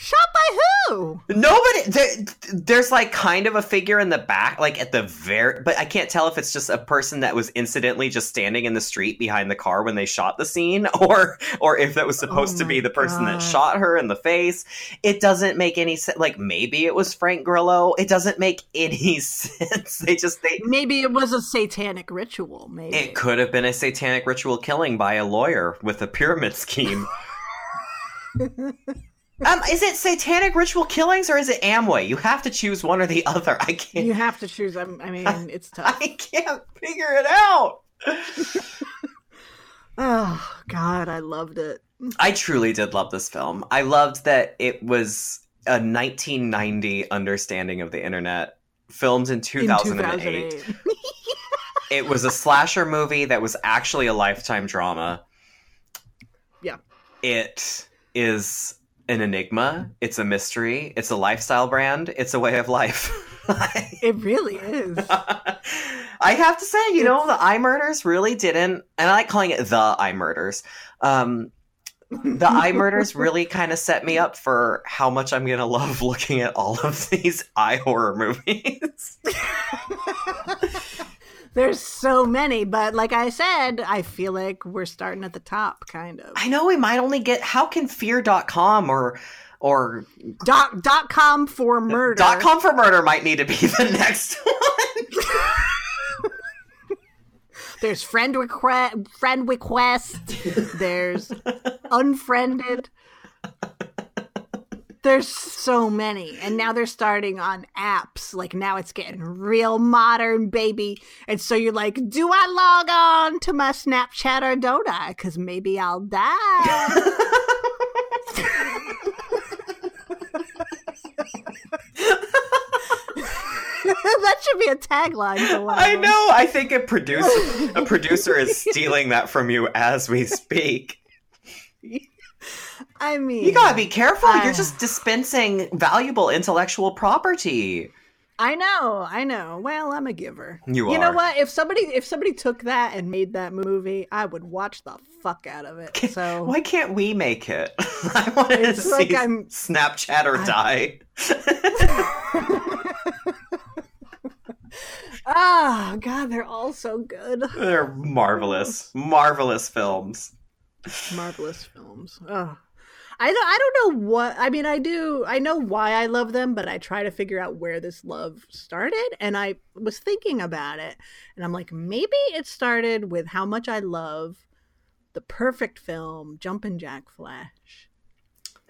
Shot by who? Nobody. There, there's like kind of a figure in the back, like at the very, but I can't tell if it's just a person that was incidentally just standing in the street behind the car when they shot the scene, [laughs] or or if that was supposed Oh to be the person that shot her in the face. It doesn't make any sense. Like maybe it was Frank Grillo. It doesn't make any [laughs] sense. They just they. Maybe it was a satanic ritual. Maybe It could have been a satanic ritual killing by a lawyer with a pyramid scheme. [laughs] Um, is it satanic ritual killings or is it Amway? You have to choose one or the other. I can't. You have to choose. I'm, I mean, it's tough. I can't figure it out. [laughs] Oh God, I loved it. I truly did love this film. I loved that it was a 1990 understanding of the internet, filmed in In 2008. 2008. [laughs] It was a slasher movie that was actually a lifetime drama. Yeah. It is an enigma. It's a mystery. It's a lifestyle brand. It's a way of life. [laughs] It really is. [laughs] I have to say, you know, the iMurders really didn't, and I like calling it the iMurders. Um, the iMurders really [laughs] kind of set me up for how much I'm gonna love looking at all of these eye horror movies. There's so many, but like I said, I feel like we're starting at the top, kind of. I know we might only get how can fear.com or or Dot dot com for murder. dot com for murder might need to be the next [laughs] one. There's friend request, friend request. There's unfriended. There's so many, and now they're starting on apps. Like now, it's getting real modern, baby. And so you're like, do I log on to my Snapchat or don't I? Because maybe I'll die. [laughs] that should be a tagline for one. of I know. I think a producer a producer is stealing that from you as we speak. [laughs] I mean, You gotta be careful. I- You're just dispensing valuable intellectual property. I know, I know. Well, I'm a giver. You You know what? If somebody if somebody took that and made that movie, I would watch the fuck out of it. So Why can't we make it? [laughs] I want to It's see like I'm- Snapchat or die. [laughs] Ah, God, they're all so good. They're marvelous, marvelous films. Marvelous films. Oh. I don't I don't know what I mean I do I know why I love them, but I try to figure out where this love started and I was thinking about it and I'm like maybe it started with how much I love the perfect film Jumpin' Jack Flash.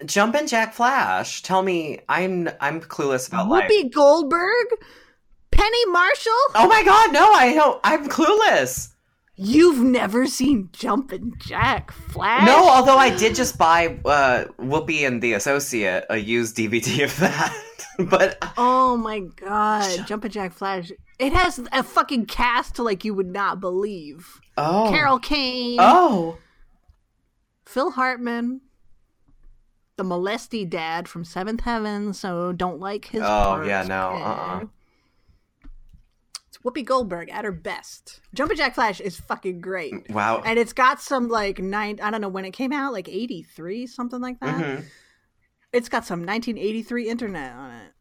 Jumpin' Jack Flash. Tell me, I'm I'm clueless about life. Whoopi Goldberg, Penny Marshall. Oh my god, no! I don't. I'm clueless. You've never seen Jumpin' Jack Flash? No, although I did just buy uh, Whoopi and the Associate a used DVD of that. [laughs] but Oh my god, Jumpin' Jack Flash. It has a fucking cast like you would not believe. oh, Carol Kane, Oh, Phil Hartman, the molesty dad from Seventh Heaven, so don't like his Oh, parts. yeah, no, uh-uh. It's Whoopi Goldberg at her best. Jumpin' Jack Flash is fucking great. Wow. And it's got some like nine I don't know when it came out, like eighty three, something like that. Mhm. It's got some nineteen eighty three internet on it.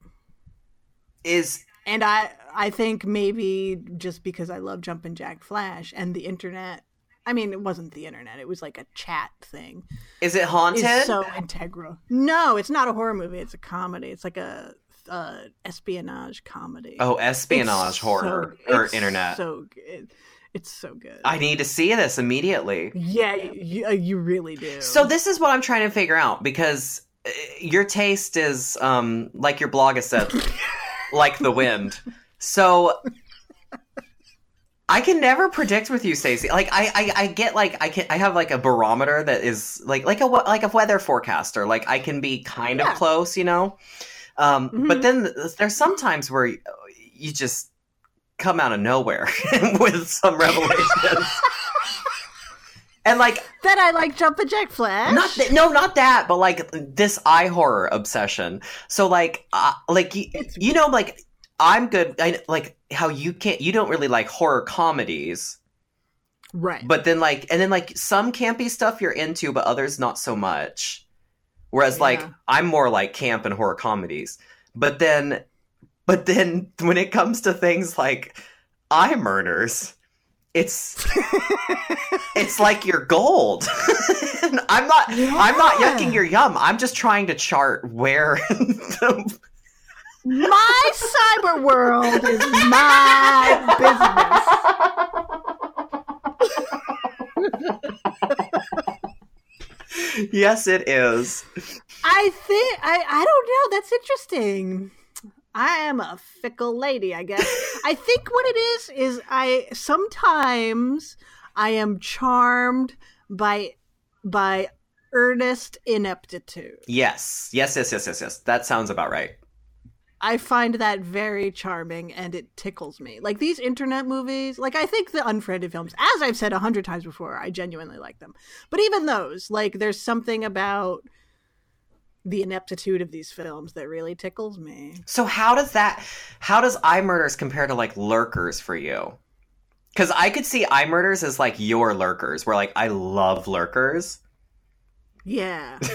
Is And I I think maybe just because I love Jumpin' Jack Flash and the internet I mean, it wasn't the internet. It was like a chat thing. is it haunted? Is so integral. No, it's not a horror movie. It's a comedy. It's like a uh, espionage comedy. oh, It's espionage horror so- or internet. So good. It's so good. I need to see this immediately. yeah, you, uh, you really do. So this is what I'm trying to figure out because uh, your taste is um like your blog has said [laughs] like the wind. So I can never predict with you, Stacie. Like I, I, I get like I can I have like a barometer that is like like a like a weather forecaster. Like I can be kind Yeah. of close, you know. Um, But Mhm. then there's sometimes where you, you just come out of nowhere [laughs] with some revelations. And like then I like Jumpin' Jack Flash. not th- no, not that, but like this eye horror obsession. So like, uh, like you, you know, like I'm good. I like how you can't. You don't really like horror comedies, right. but then like, and then like some campy stuff you're into, but others not so much. Whereas like I'm more like camp and horror comedies, but then, but then when it comes to things like iMurders, it's [laughs] it's like you're gold. [laughs] And I'm not I'm not yucking your yum. I'm just trying to chart where [laughs] the, my cyber world is my business. [laughs] Yes, it is. I think I I don't know. That's interesting. I am a fickle lady, I guess. I think what it is is I sometimes I am charmed by by earnest ineptitude. Yes. Yes, yes, yes, yes, yes. That sounds about right. I find that very charming and it tickles me. Like these internet movies, like I think the unfriended films, as I've said a hundred times before, I genuinely like them. But even those, like there's something about the ineptitude of these films that really tickles me. So how does that how does iMurders compare to like lurkers for you? Cuz I could see iMurders as like your lurkers where like I love lurkers. Yeah. [laughs]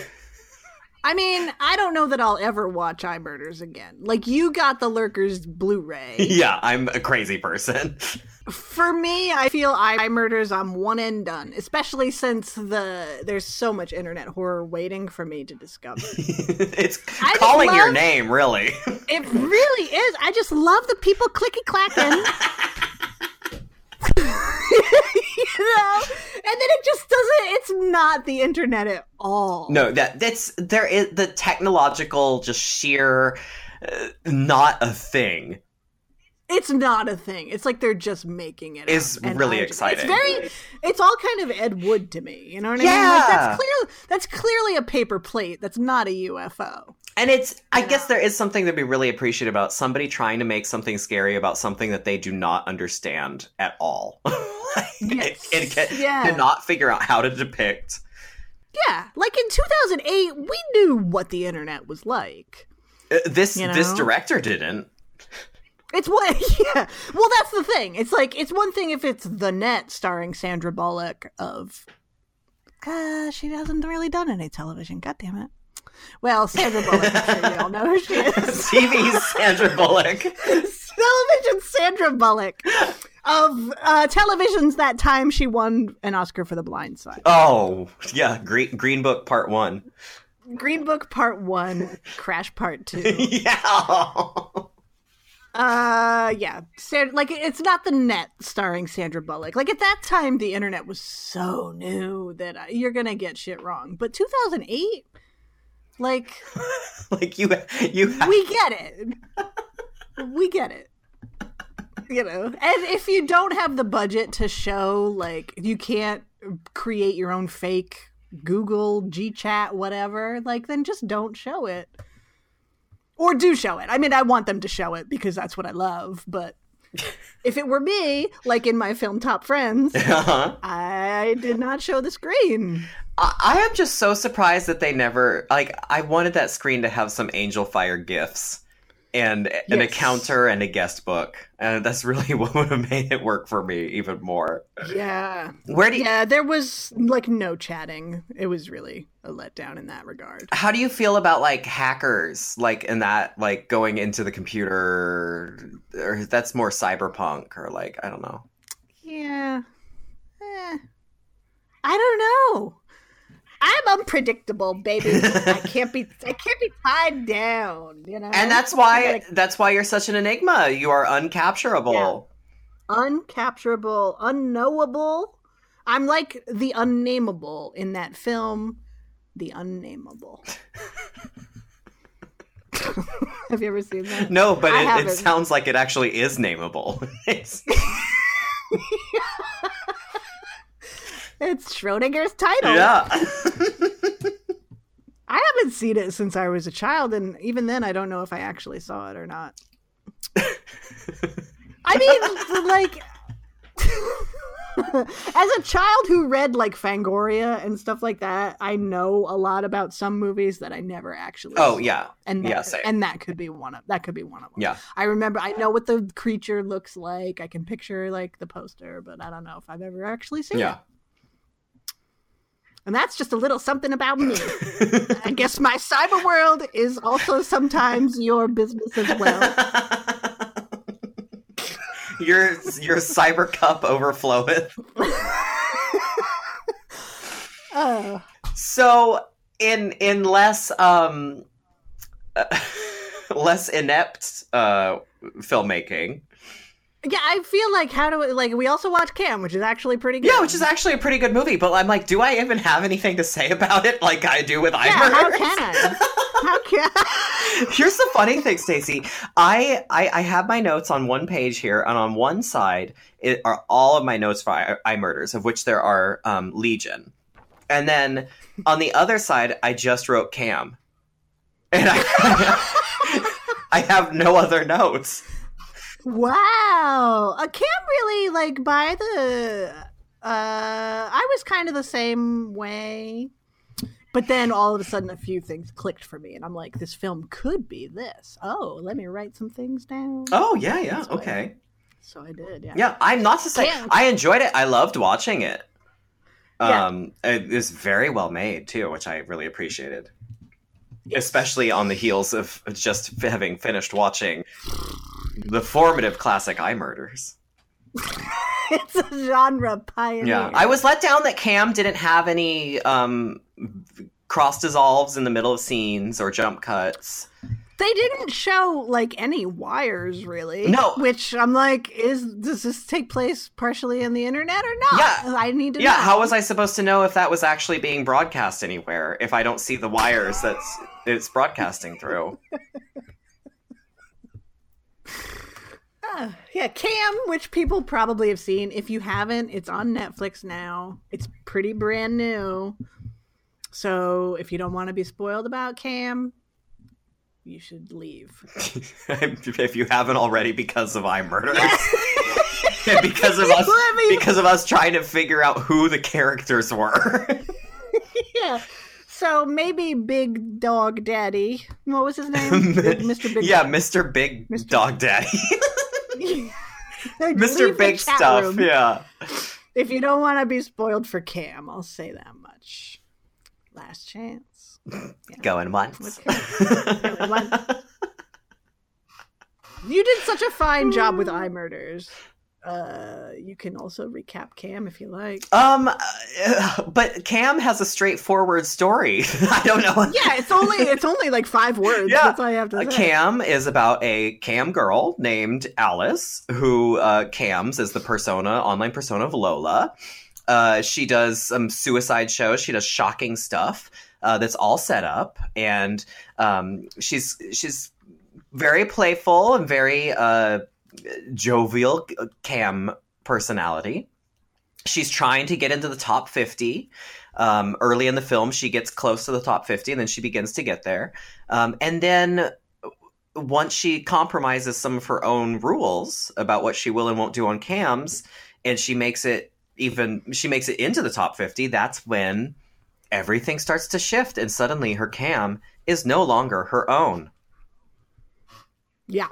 I mean, I don't know that I'll ever watch iMurders again. Like you got the Lurkers Blu-ray. [laughs] yeah, I'm a crazy person. For me, I feel iMurders I'm one and done, especially since the there's so much internet horror waiting for me to discover. [laughs] it's I calling your name, really. It really is. I just love the people clicky clacking. [laughs] know? And then it just doesn't it's not the internet at all. No, that that's there is the technological just sheer uh, not a thing. It's not a thing. It's like they're just making it. Is. Really I- exciting. It's very. It's all kind of Ed Wood to me. You know what I mean? Yeah. Like that's clear. That's clearly a paper plate. That's not a UFO. And it's I guess there is something to be really appreciated about somebody trying to make something scary about something that they do not understand at all. [laughs] Yes. and, and can, Yeah. cannot figure out how to depict. Yeah, like in 2008, we knew what the internet was like. Uh, This You this director didn't. It's what, [laughs] yeah. Well, that's the thing. It's like it's one thing if it's The Net starring Sandra Bullock of. Uh, she hasn't really done any television. God damn it. Well, Sandra Bullock. I'm sure you all know who she is. [laughs] TV's Sandra Bullock. television Sandra Bullock of uh, television's that time she won an Oscar for The Blind Side. Oh yeah, Green Green Book Part One. Green Book Part One, Crash Part [laughs] Two. yeah. Uh, yeah, Sand- like it's not the net starring Sandra Bullock. Like at that time, the internet was so new that uh, you're gonna get shit wrong. But 2008, like [laughs] like you you have, we get it, we get it. You know, and if you don't have the budget to show, like you can't create your own fake Google, GChat, whatever, like then just don't show it. Or do show it. I mean, I want them to show it because that's what I love, but [laughs] if it were me, like in my film Top Friends, [laughs] uh-huh. I did not show the screen. I, am just so surprised that they never like. I wanted that screen to have some Angelfire gifts. and an Yes. encounter and a guest book. And that's really [laughs] what would have made it work for me even more. Yeah. Where do you, Yeah, there was like no chatting. It was really a letdown in that regard. how do you feel about like hackers like in that like going into the computer or that's more cyberpunk or like I don't know. Yeah. Eh. I don't know. I'm unpredictable, baby. I [laughs] can't be I can't be tied down, you know. And that's why gotta- that's why you're such an enigma. You are uncapturable. uncapturable, unknowable. I'm like the unnameable in that film, The Unnameable. [laughs] Have you ever seen that? No, but it, it sounds like it actually is nameable. [laughs] It's- Schrodinger's title. yeah. [laughs] I haven't seen it since I was a child, and even then, I don't know if I actually saw it or not. [laughs] I mean, like, [laughs] as a child who read like Fangoria and stuff like that, I know a lot about some movies that I never actually. oh saw. yeah. and that, yeah, same. and that could be one of that could be one of them. Yeah. I remember. I know what the creature looks like. I can picture like the poster, but I don't know if I've ever actually seen Yeah. it. And that's just a little something about me. [laughs] I guess my cyber world is also sometimes your business as well. [laughs] your your cyber cup overfloweth. Oh, So in in less um [laughs] less inept uh filmmaking. Yeah. I feel like how do we, like we also watch Cam, which is actually pretty good. Yeah, which is actually a pretty good movie, but I'm like, do I even have anything to say about it like I do with yeah. I How can I? [laughs] How can? I? Here's the funny thing, Stacie. I, I I have my notes on one page here, and on one side it are all of my notes for I, iMurders, of which there are um, legion, and then on the other side I just wrote Cam, and I [laughs] I have no other notes. Wow, a Cam really like by the. Uh, I was kind of the same way. But then all of a sudden, a few things clicked for me, and I'm like, "This film could be this." Oh, let me write some things down. Oh yeah, yeah, That's I okay, So I did, yeah. yeah. I'm not to say. I enjoyed it. I loved watching it. Yeah. Um, it is very well made too, which I really appreciated. especially on the heels of just having finished watching the formative classic iMurders. [laughs] it's a genre pioneer. Yeah, I was let down that Cam didn't have any um, cross dissolves in the middle of scenes or jump cuts. They didn't show like any wires, really. No. which I'm like, is does this take place partially in the internet or not? Yeah. I need to. Yeah, know. how was I supposed to know if that was actually being broadcast anywhere if I don't see the wires that's it's broadcasting through? [laughs] Ah, yeah, Cam, which people probably have seen. If you haven't, it's on Netflix now. It's pretty brand new. So if you don't want to be spoiled about Cam, you should leave. [laughs] if you haven't already because of iMurder. [laughs] Because of us because of us trying to figure out who the characters were. [laughs] yeah. So maybe Big Dog Daddy. What was his name? Big, Mr. Big. yeah, Mr. Big Mr. Dog Daddy. Mr. Big Stuff. room. Yeah. If you don't want to be spoiled for Cam, I'll say that much. Last chance. Going once. Going once. [laughs] You did such a fine job with iMurders. Uh, you can also recap Cam if you like. um uh, but Cam has a straightforward story. [laughs] I don't know. Yeah, it's only it's only like five words. Yeah. That's all I have to Uh, say. Cam is about a cam girl named Alice who uh, cams as the persona, online persona of Lola. Uh, she does some suicide shows. She does shocking stuff uh, that's all set up, and um, she's she's very playful and very uh, jovial cam personality. She's trying to get into the top fifty. Um, early in the film, she gets close to the top fifty, and then she begins to get there. Um, and then once she compromises some of her own rules about what she will and won't do on cams, and she makes it even she makes it into the top 50 that's when everything starts to shift and suddenly her cam is no longer her own Yeah.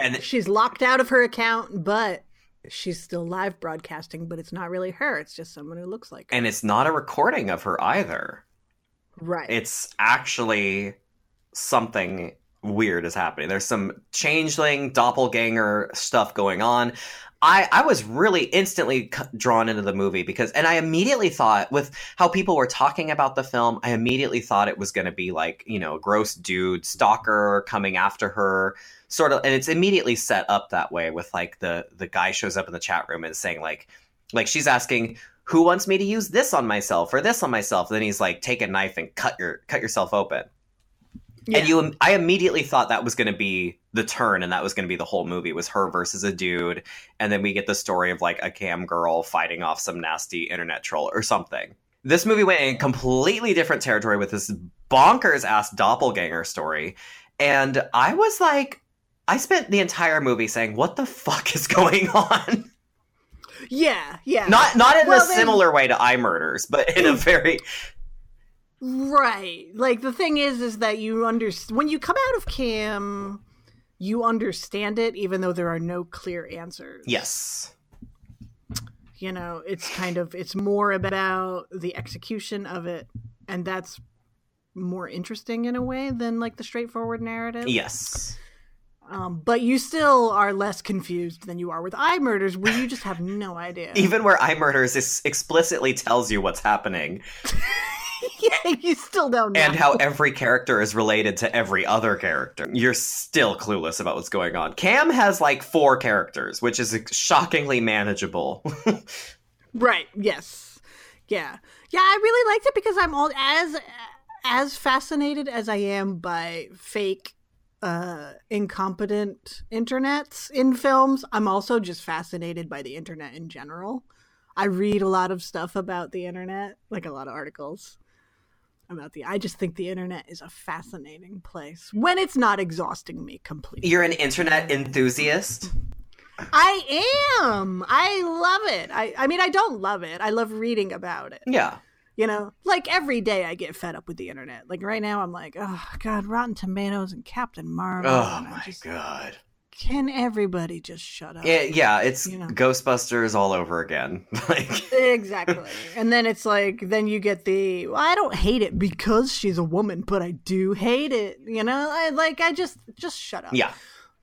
And She's locked out of her account, but she's still live broadcasting, but it's not really her. It's just someone who looks like her. and it's not a recording of her either. right. It's actually something weird is happening. There's some changeling doppelganger stuff going on. I, I was really instantly drawn into the movie because, and I immediately thought, with how people were talking about the film, I immediately thought it was going to be like, you know, a gross dude, stalker coming after her, sort of, and it's immediately set up that way with like the the guy shows up in the chat room and saying like, like she's asking, who wants me to use this on myself or this on myself? then he's like, take a knife and cut your cut yourself open. Yeah. And you, I immediately thought that was going to be the turn, and that was going to be the whole movie was her versus a dude, and then we get the story of like a cam girl fighting off some nasty internet troll or something. This movie went in completely different territory with this bonkers ass doppelganger story, and I was like, I spent the entire movie saying, "What the fuck is going on?" yeah, yeah. not not in Well, a then- similar way to iMurders, but in a very Right. Like the thing is is that you understand when you come out of cam, you understand it even though there are no clear answers. yes, You know, it's kind of it's more about the execution of it and that's more interesting in a way than like the straightforward narrative. yes. Um, but you still are less confused than you are with iMurders where you just have no idea. Even where iMurders is explicitly tells you what's happening. [laughs] [laughs] you still don't know. and how every character is related to every other character. You're still clueless about what's going on. Cam has like four characters, which is shockingly manageable. [laughs] Right. Yes. Yeah. Yeah. I really liked it because I'm all as as fascinated as I am by fake, uh, incompetent internets in films. I'm also just fascinated by the internet in general. I read a lot of stuff about the internet, like a lot of articles about the. I just think the internet is a fascinating place when it's not exhausting me completely. You're an internet enthusiast. I am. I love it. I. I mean, I don't love it. I love reading about it. Yeah. You know, like every day I get fed up with the internet. Like right now, I'm like, oh god, Rotten Tomatoes and Captain Marvel. Oh my just- god. Can everybody just shut up? It, yeah, it's You know. Ghostbusters all over again. [laughs] like exactly. and then it's like, then you get the, well, I don't hate it because she's a woman, but I do hate it. You know, I like, I just, just shut up. yeah.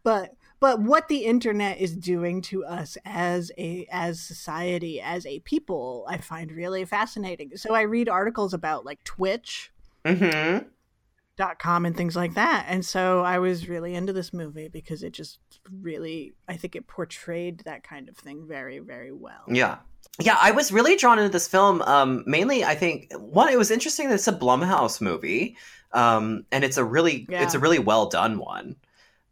But, but what the internet is doing to us as a as society as a people i find really fascinating so i read articles about like twitch Mhm. Dot com and things like that and so i was really into this movie because it just really i think it portrayed that kind of thing very very well Yeah. Yeah, I was really drawn into this film. Um, mainly, I think one, it was interesting that it's a Blumhouse movie, um, and it's a really, Yeah. it's a really well done one.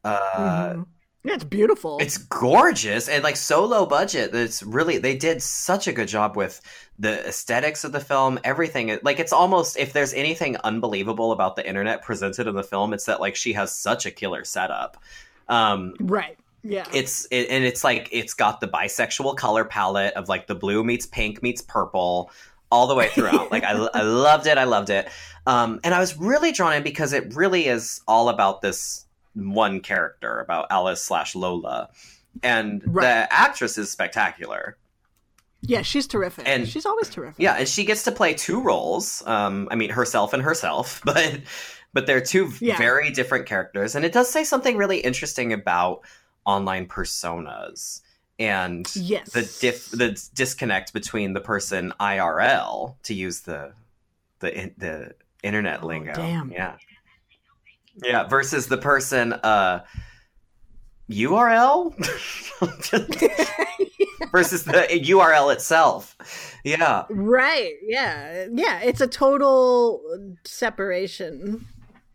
Uh, Mhm. Yeah, it's beautiful. It's gorgeous and like so low budget it's really they did such a good job with the aesthetics of the film, everything. Like it's almost if there's anything unbelievable about the internet presented in the film, it's that like she has such a killer setup. Um, right. Yeah. it's it, and it's like it's got the bisexual color palette of like the blue meets pink meets purple all the way throughout. Like I, [laughs] I loved it. I loved it. Um, and i was really drawn in because it really is all about this one character about alice slash lola. And Right. the actress is spectacular. Yeah she's terrific. And- she's always terrific. Yeah and she gets to play two roles um, i mean herself and herself [laughs] but but they're two Yeah. very different characters. And it does say something really interesting about online personas and yes. the diff the disconnect between the person IRL to use the the the internet Oh, lingo. damn. yeah yeah versus the person uh URL [laughs] versus the URL itself yeah Right. Yeah. Yeah. It's a total separation,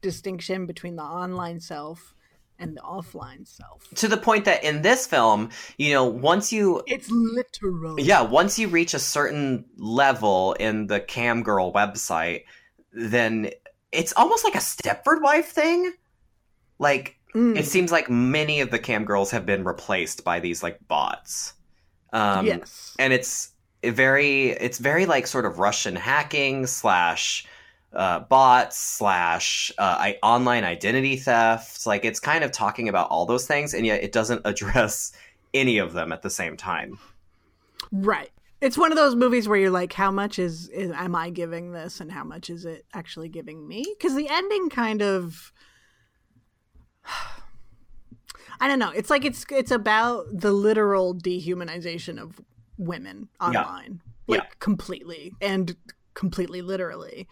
distinction between the online self and the offline self. to the point that in this film you know once you It's literal. yeah once you reach a certain level in the cam girl website then it's almost like a stepford wife thing like Mm. it seems like many of the cam girls have been replaced by these like bots um yes. and it's very it's very like sort of russian hacking slash uh, bots slash uh, I, online identity theft. Like it's kind of talking about all those things, and yet it doesn't [laughs] address any of them at the same time. Right. It's one of those movies where you're like, how much is, is am I giving this, and how much is it actually giving me? Because the ending kind of, [sighs] I don't know. It's like it's it's about the literal dehumanization of women online, Yeah. like Yeah. completely and completely literally.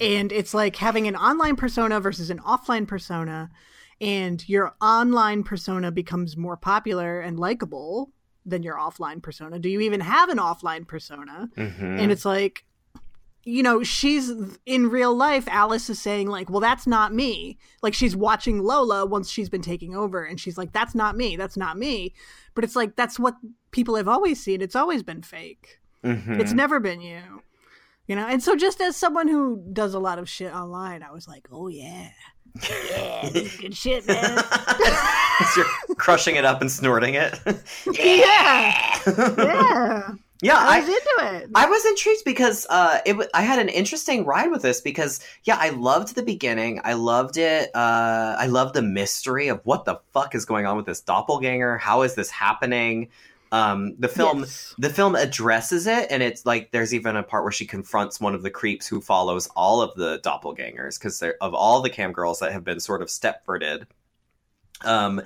And it's like having an online persona versus an offline persona, and your online persona becomes more popular and likable than your offline persona. Do you even have an offline persona? Mhm. And it's like, you know, she's in real life. Alice is saying, like, well, that's not me. Like, she's watching Lola once she's been taking over, and she's like, that's not me. That's not me. But it's like, that's what people have always seen. It's always been fake. Mhm. It's never been you. You know, and so just as someone who does a lot of shit online, I was like, oh yeah, yeah, this is good shit, man. [laughs] As you're crushing it up and snorting it. [laughs] yeah, yeah, yeah, I I, was into it. I was intrigued because uh, it. w- I had an interesting ride with this because yeah, I loved the beginning. I loved it. Uh, I loved the mystery of what the fuck is going on with this doppelganger. How is this happening? Um, the film. Yes. The film addresses it, and it's like there's even a part where she confronts one of the creeps who follows all of the doppelgangers because of all the cam girls that have been sort of stepforded. Um,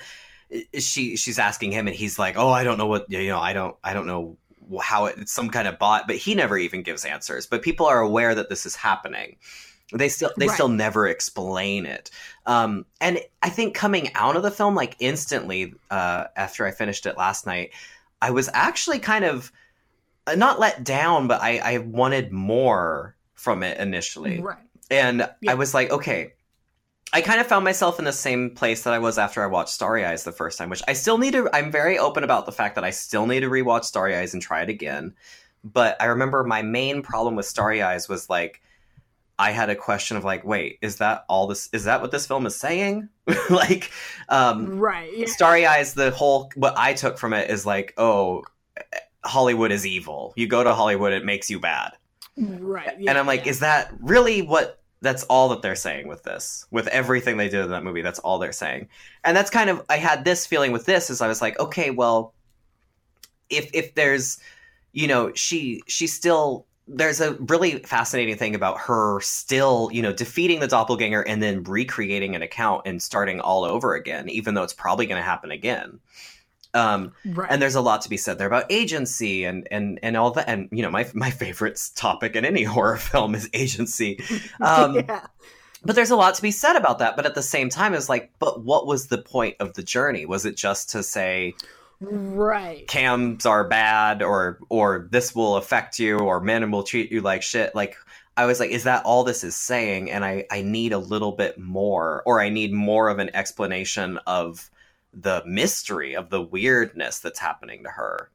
she she's asking him, and he's like, "Oh, I don't know what you know. I don't I don't know how it, it's some kind of bot." But he never even gives answers. But people are aware that this is happening. They still they Right. still never explain it. Um, and I think coming out of the film, like instantly uh, after I finished it last night, I was actually kind of uh, not let down, but I, I wanted more from it initially. Right. And Yeah. I was like, okay. I kind of found myself in the same place that I was after I watched Starry Eyes the first time, which I still need to. I'm very open about the fact that I still need to rewatch Starry Eyes and try it again. But I remember my main problem with Starry Eyes was like, I had a question of like, wait, is that all this? Is that what this film is saying? [laughs] like, um, Right. Yeah. Starry Eyes, the whole what I took from it is like, oh, Hollywood is evil. You go to Hollywood, it makes you bad. Right. and I'm like, is that really what? That's all that they're saying with this, with everything they did in that movie. That's all they're saying, and that's kind of I had this feeling with this. Is I was like, okay, well, if if there's, you know, she she still there's a really fascinating thing about her still, you know, defeating the doppelganger and then recreating an account and starting all over again, even though it's probably going to happen again. Um, right. and there's a lot to be said there about agency and and and all that. And you know, my my favorite topic in any [laughs] horror film is agency. [laughs] Um, yeah. But there's a lot to be said about that. But at the same time, it's like, but what was the point of the journey? Was it just to say Right. cams are bad, or or this will affect you, or men will treat you like shit? Like. I was like, is that all this is saying? And I, I need a little bit more, or I need more of an explanation of the mystery of the weirdness that's happening to her.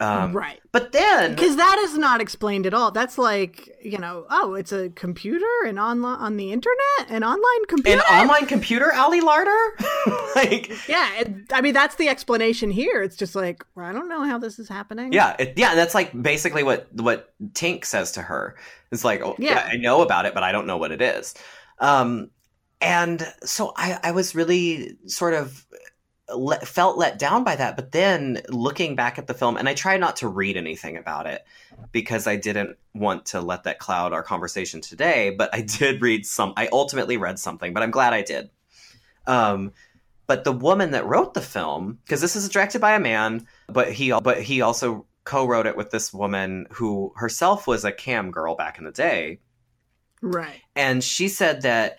Um, right. But then, Because that is not explained at all. That's like, you know, oh, it's a computer and online on the internet, an online computer. an online computer, Ali Larter, [laughs] like, yeah, it, I mean that's the explanation here. It's just like well, I don't know how this is happening. yeah, it, yeah, and that's like basically what what Tink says to her. It's like, oh, yeah. Yeah. I know about it, but I don't know what it is. Um, and so I, I was really sort of let, felt let down by that. But then looking back at the film, and I tried not to read anything about it because I didn't want to let that cloud our conversation today. But I [laughs] did read some. I ultimately read something, but I'm glad I did. Um, but the woman that wrote the film, because this is directed by a man, but he but he also co-wrote it with this woman who herself was a cam girl back in the day Right. and she said that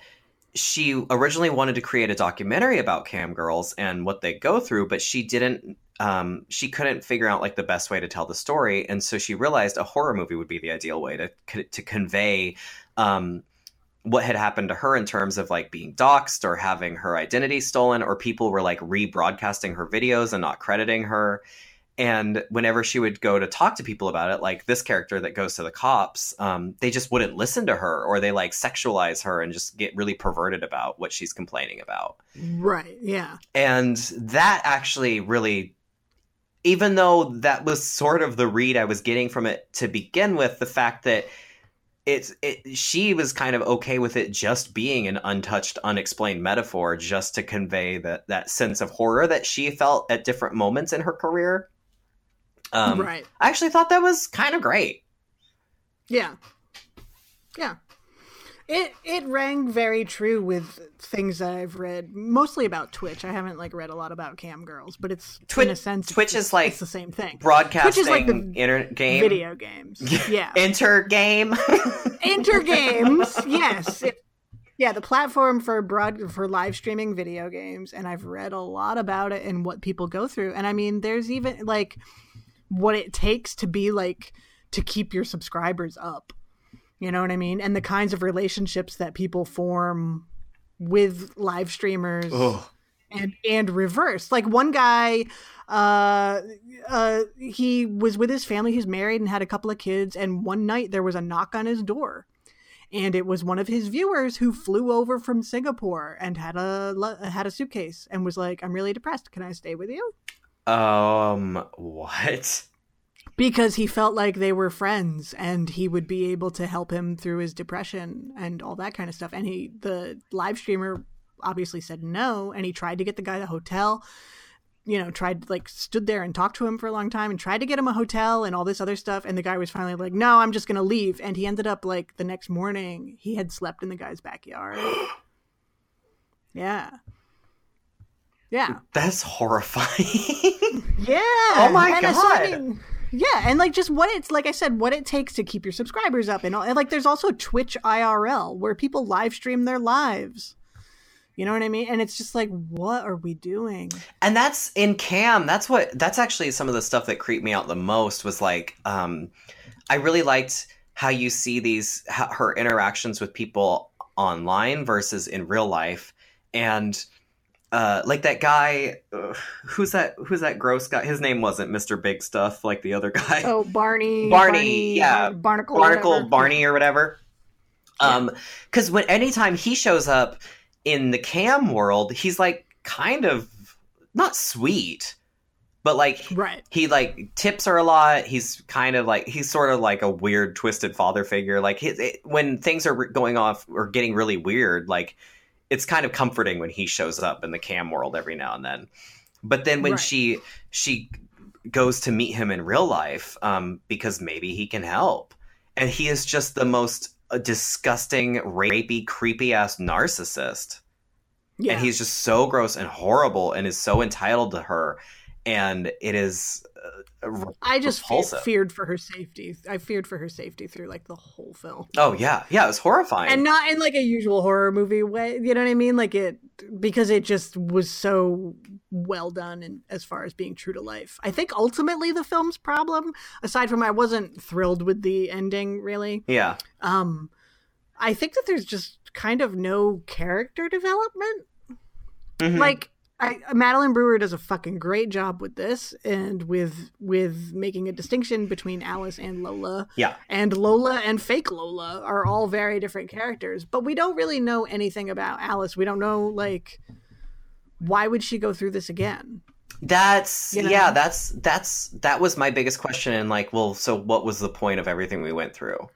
she originally wanted to create a documentary about cam girls and what they go through but she didn't um, she couldn't figure out like the best way to tell the story. And so she realized a horror movie would be the ideal way to to convey um, what had happened to her in terms of like being doxxed or having her identity stolen or people were like rebroadcasting her videos and not crediting her and whenever she would go to talk to people about it like this character that goes to the cops um, they just wouldn't listen to her or they like sexualize her and just get really perverted about what she's complaining about Right. Yeah. and that actually really even though that was sort of the read i was getting from it to begin with the fact that it's it, she was kind of okay with it just being an untouched, unexplained metaphor, just to convey that that sense of horror that she felt at different moments in her career. Um, right. I actually thought that was kind of great. Yeah. Yeah. It it rang very true with things that I've read, mostly about Twitch. I haven't like read a lot about cam girls, but it's Twitch- in a sense Twitch is like it's the same thing. Broadcasting Twitch is like the inter game Video games, [laughs] yeah. inter game. Enter [laughs] games, yes. It- yeah, the platform for broad for live streaming video games, and I've read a lot about it and what people go through. And I mean, there's even like what it takes to be like to keep your subscribers up. You know what I mean? And the kinds of relationships that people form with live streamers and and reverse. Like one guy, uh, uh, he was with his family. He's married and had a couple of kids. And one night there was a knock on his door, and it was one of his viewers who flew over from Singapore and had a had a suitcase and was like, "I'm really depressed. Can I stay with you?" Um, what? Because he felt like they were friends and he would be able to help him through his depression and all that kind of stuff. And he, the live streamer, obviously said no, and he tried to get the guy a hotel. You know, tried like stood there and talked to him for a long time and tried to get him a hotel and all this other stuff. And the guy was finally like, "No, I'm just gonna leave." And he ended up like the next morning, he had slept in the guy's backyard. [gasps] yeah, yeah. That's horrifying. [laughs] Yeah. Oh my And so, I God. mean, yeah, and like just what it's like I said, what it takes to keep your subscribers up, and, all, and like there's also Twitch IRL where people live stream their lives. You know what I mean? And it's just like, what are we doing? and that's in cam that's what that's actually some of the stuff that creeped me out the most was like um i really liked how you see these her interactions with people online versus in real life and uh like that guy uh, who's that who's that gross guy his name wasn't mr big stuff like the other [laughs] guy Oh, Barney, Barney, yeah. Barnacle, Barnacle whatever. Barney or whatever. Um, because when anytime he shows up in the cam world, he's like kind of not sweet, but like right? he like tips her a lot. He's kind of like he's sort of like a weird, twisted father figure. Like his, it, when things are going off or getting really weird, like it's kind of comforting when he shows up in the cam world every now and then. But then when Right. she she goes to meet him in real life, um, because maybe he can help, and he is just the most uh, disgusting, rapey, creepy ass narcissist Yeah, and he's just so gross and horrible and is so entitled to her and it is uh, I just fe- feared for her safety. I feared for her safety through like the whole film. oh yeah. Yeah it was horrifying. And not in like a usual horror movie way you know what i mean? Like it because it just was so well done and as far as being true to life. I think ultimately the film's problem aside from i wasn't thrilled with the ending really yeah. um i think that there's just kind of no character development. Mhm. like I, Madeline Brewer does a fucking great job with this and with with making a distinction between Alice and Lola. yeah And Lola and fake Lola are all very different characters, but we don't really know anything about Alice. We don't know like why would she go through this again? that's You know? yeah that's that's that was my biggest question and like well so what was the point of everything we went through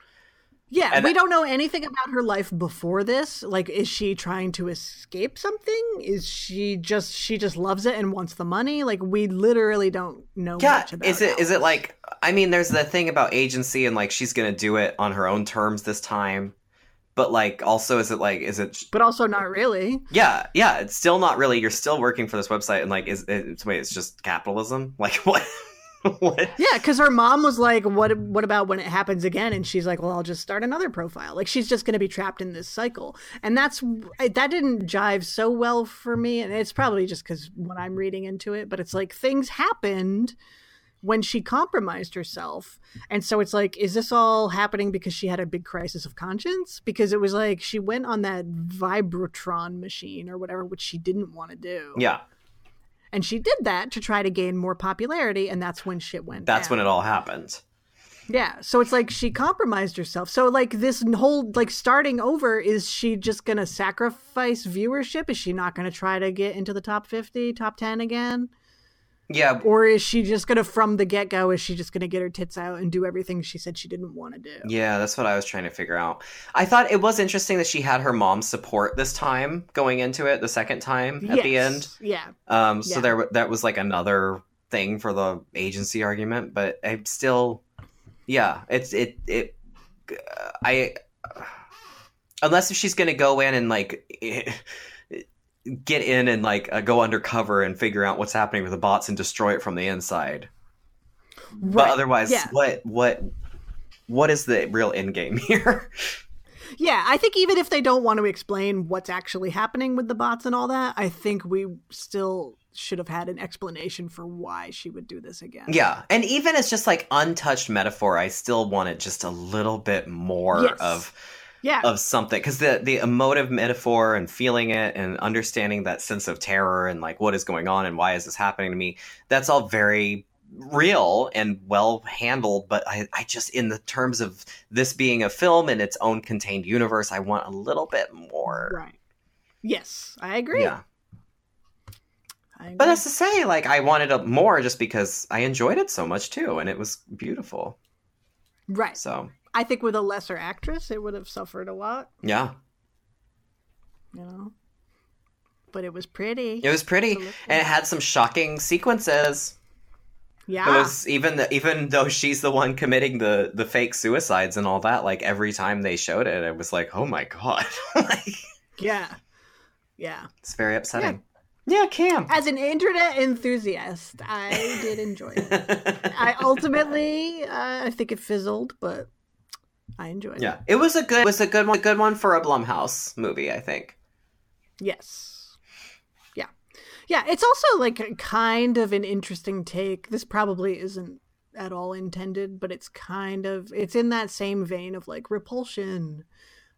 Yeah, And- we don't know anything about her life before this. Like is she trying to escape something? Is she just she just loves it and wants the money? Like we literally don't know yeah much about is it is it like i mean there's the thing about agency and like she's gonna do it on her own terms this time but like also is it like is it but also not really. yeah yeah it's still not really you're still working for this website and like is it wait it's just capitalism like [laughs] what [laughs] what Yeah, because her mom was like, "What? What about when it happens again?" And she's like, "Well, I'll just start another profile." Like she's just going to be trapped in this cycle, and that's that didn't jive so well for me. And it's probably just because when I'm reading into it, but it's like things happened when she compromised herself, and so it's like, is this all happening because she had a big crisis of conscience? Because it was like she went on that Vibrotron machine or whatever, which she didn't want to do. yeah and she did that to try to gain more popularity, and that's when shit went. that's down. when it all happened Yeah, so it's like she compromised herself. So like this whole like starting over is she just going to sacrifice viewership? Is she not going to try to get into the top 50, top 10 again? Yeah, Or is she just gonna from the get go, is she just gonna get her tits out and do everything she said she didn't want to do? Yeah, that's what I was trying to figure out. I thought it was interesting that she had her mom's support this time going into it the second time at the end. Yeah. Um, so Yeah. there that was like another thing for the agency argument, but I'm still, yeah, it's it it I unless if she's gonna go in and like [laughs] get in and like uh, go undercover and figure out what's happening with the bots and destroy it from the inside. But otherwise, Yeah. what what what is the real end game [laughs] here? Yeah, I think even if they don't want to explain what's actually happening with the bots and all that, I think we still should have had an explanation for why she would do this again. Yeah, and even as just like untouched metaphor, I still wanted just a little bit more Yes. of Yeah. of something because the the emotive metaphor and feeling it and understanding that sense of terror and like what is going on and why is this happening to me. That's all very real and well handled but I, I just in the terms of this being a film in its own contained universe i want a little bit more Right. Yes, I agree. yeah I agree. but that's to say like i wanted a more just because i enjoyed it so much too and it was beautiful right. so I think with a lesser actress, it would have suffered a lot, yeah you know. But it was pretty. it was pretty Absolutely. and it had some shocking sequences yeah. It was even the, even though she's the one committing the the fake suicides and all that. Like every time they showed it, it was like, oh my god, [laughs] like, yeah. Yeah. it's very upsetting. Yeah, Cam. As an internet enthusiast, I did enjoy it. [laughs] I ultimately, uh, I think it fizzled, but I enjoyed yeah, it. it was a good it was a good one, a good one for a Blumhouse movie. I think. Yes. Yeah. Yeah. It's also like kind of an interesting take. This probably isn't at all intended, but it's kind of it's in that same vein of like repulsion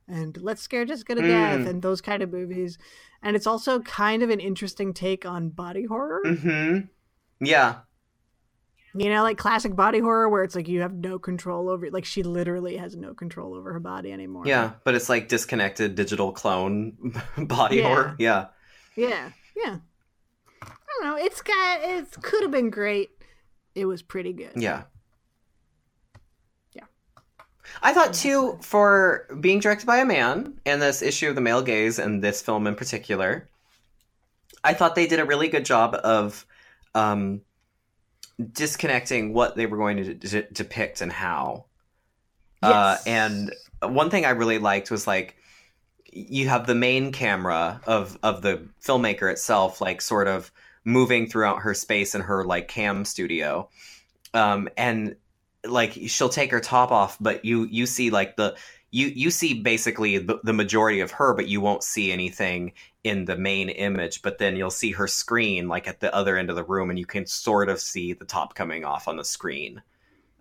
and let's scare Jessica to death Mm. and those kind of movies. And it's also kind of an interesting take on body horror. Hmm. Yeah. You know, like classic body horror where it's like you have no control over like she literally has no control over her body anymore. Yeah, but it's like disconnected digital clone [laughs] body Yeah. horror. Yeah. Yeah. Yeah. I don't know. It's got it could have been great. It was pretty good. Yeah. Yeah. I thought too for being directed by a man and this issue of the male gaze and this film in particular, I thought they did a really good job of um, disconnecting what they were going to d- depict and how. Uh, Yes. and one thing I really liked was like you have the main camera of of the filmmaker itself, like sort of moving throughout her space in her like cam studio, um, and like she'll take her top off, but you you see like the you you see basically the, the majority of her, but you won't see anything in the main image. But then you'll see her screen like at the other end of the room, and you can sort of see the top coming off on the screen.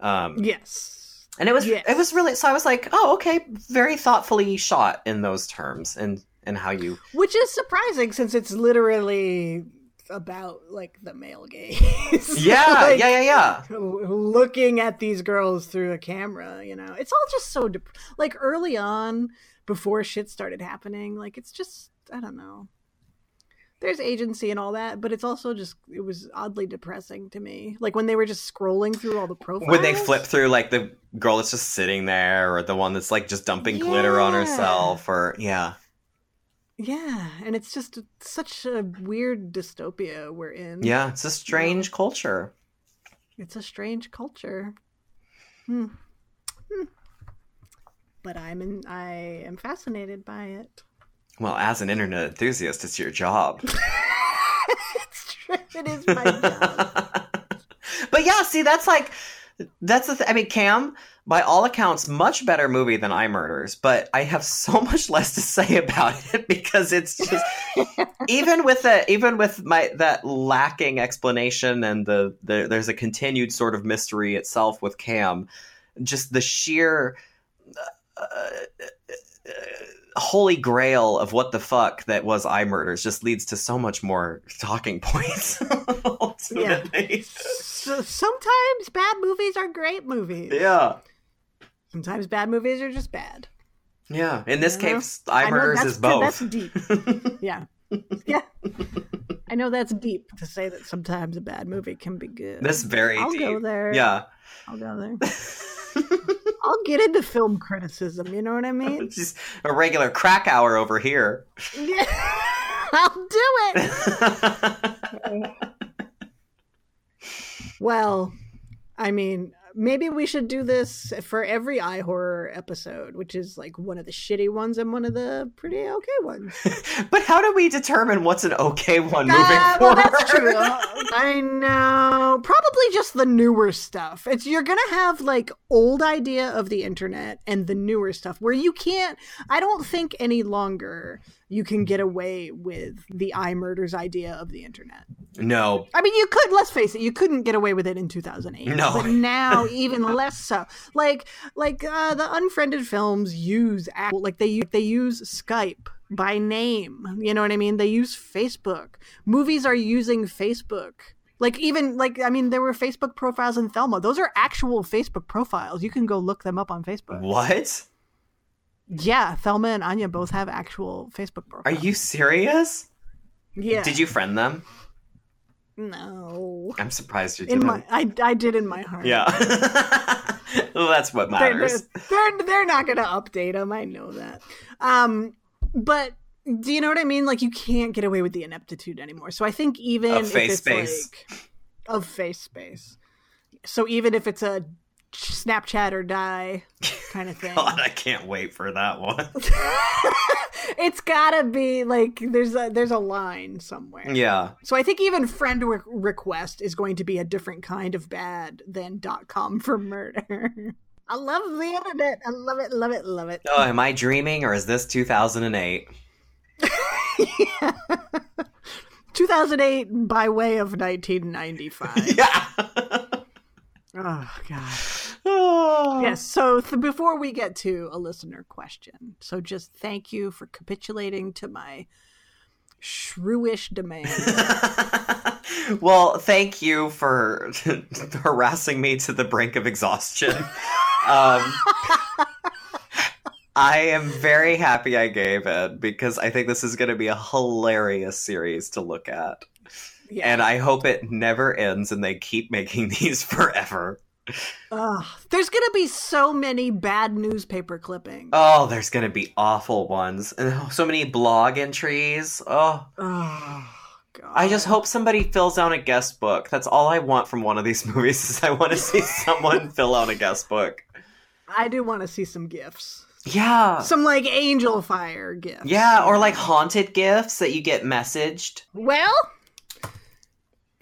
Um, Yes. and it was Yes. it was really so I was like, oh okay, very thoughtfully shot in those terms and and how you Which is surprising since it's literally about like the male gaze. [laughs] yeah Like, yeah yeah yeah Looking at these girls through a camera, you know, it's all just so dep- like early on before shit started happening. Like it's just I don't know. There's agency and all that, but it's also just it was oddly depressing to me. Like when they were just scrolling through all the profiles. when they flip through like the girl that's just sitting there or the one that's like just dumping glitter on herself or yeah Yeah, and it's just such a weird dystopia we're in. yeah it's a strange culture It's a strange culture. Hmm. Hmm. But I'm in, I am fascinated by it. Well as an internet enthusiast it's your job [laughs] it's true. It is my job. [laughs] but yeah see that's like that's the th- I mean Cam by all accounts much better movie than iMurders but I have so [laughs] much less to say about it because it's just even with the even with my that lacking explanation and the, the there's a continued sort of mystery itself with Cam just the sheer uh, uh, holy grail of what the fuck that was iMurders just leads to so much more talking [laughs] points [laughs] ultimately. So, sometimes bad movies are great movies. yeah Sometimes bad movies are just bad. yeah in this case iMurders is both That's deep. [laughs] Yeah. Yeah. I know that's deep to say that sometimes a bad movie can be good. This very I'll deep. go there. Yeah. I'll go there. I'll get into film criticism. You know what I [laughs] mean? It's just a regular crack hour over here. Yeah, [laughs] I'll do it. [laughs] Well, I mean, maybe we should do this for every eye horror episode, which is like one of the shitty ones and one of the pretty okay ones. [laughs] but how do we determine what's an okay one moving Ah, forward? that's true. [laughs] I know. Probably just the newer stuff. It's you're gonna have like old idea of the internet and the newer stuff where you can't. I don't think any longer you can get away with the iMurders idea of the internet. No. I mean, you could. Let's face it, you couldn't get away with it in 2008. No. but now [laughs] even less so. Like, like uh, the unfriended films use like they they use Skype by name. You know what I mean? They use Facebook. Movies are using Facebook. Like even like I mean, there were Facebook profiles in Thelma. Those are actual Facebook profiles. You can go look them up on Facebook. What? Yeah, Thelma and Anya both have actual Facebook profiles. Are you serious? Yeah. Did you friend them? No. I'm surprised you didn't. my, I, I did in my heart. yeah. [laughs] well, that's what they're, they're, matters. they're, they're not going to update them. I know that. Um, but do you know what I mean? Like you can't get away with the ineptitude anymore. So I think even Of if it's space. like of face space. So even if it's a Snapchat or die kind of [laughs] thing, God, I can't wait for that one. [laughs] it's gotta be like there's a there's a line somewhere. yeah. So I think even friend re- request is going to be a different kind of bad than dot com for murder. [laughs] I love the internet. I love it, love it, love it. Oh, am I dreaming or is this 2008? 2008 by way of 1995. yeah. oh god. [sighs] Yes. So th- before we get to a listener question, so just thank you for capitulating to my shrewish demand. [laughs] well, thank you for [laughs] harassing me to the brink of exhaustion. [laughs] Um, I am very happy I gave it because I think this is going to be a hilarious series to look at. Yeah. And I hope it never ends and they keep making these forever. Ugh. there's gonna be so many bad newspaper clippings. Oh, there's to be awful ones. And so many blog entries. Oh, Oh, God. I just hope somebody fills out a guest book. That's all I want from one of these [laughs] movies is I want to see [laughs] someone fill out a guest book. I do want to see some gifts. Yeah. Some like Angelfire gifts. Yeah, or like haunted gifts that you get messaged. Well,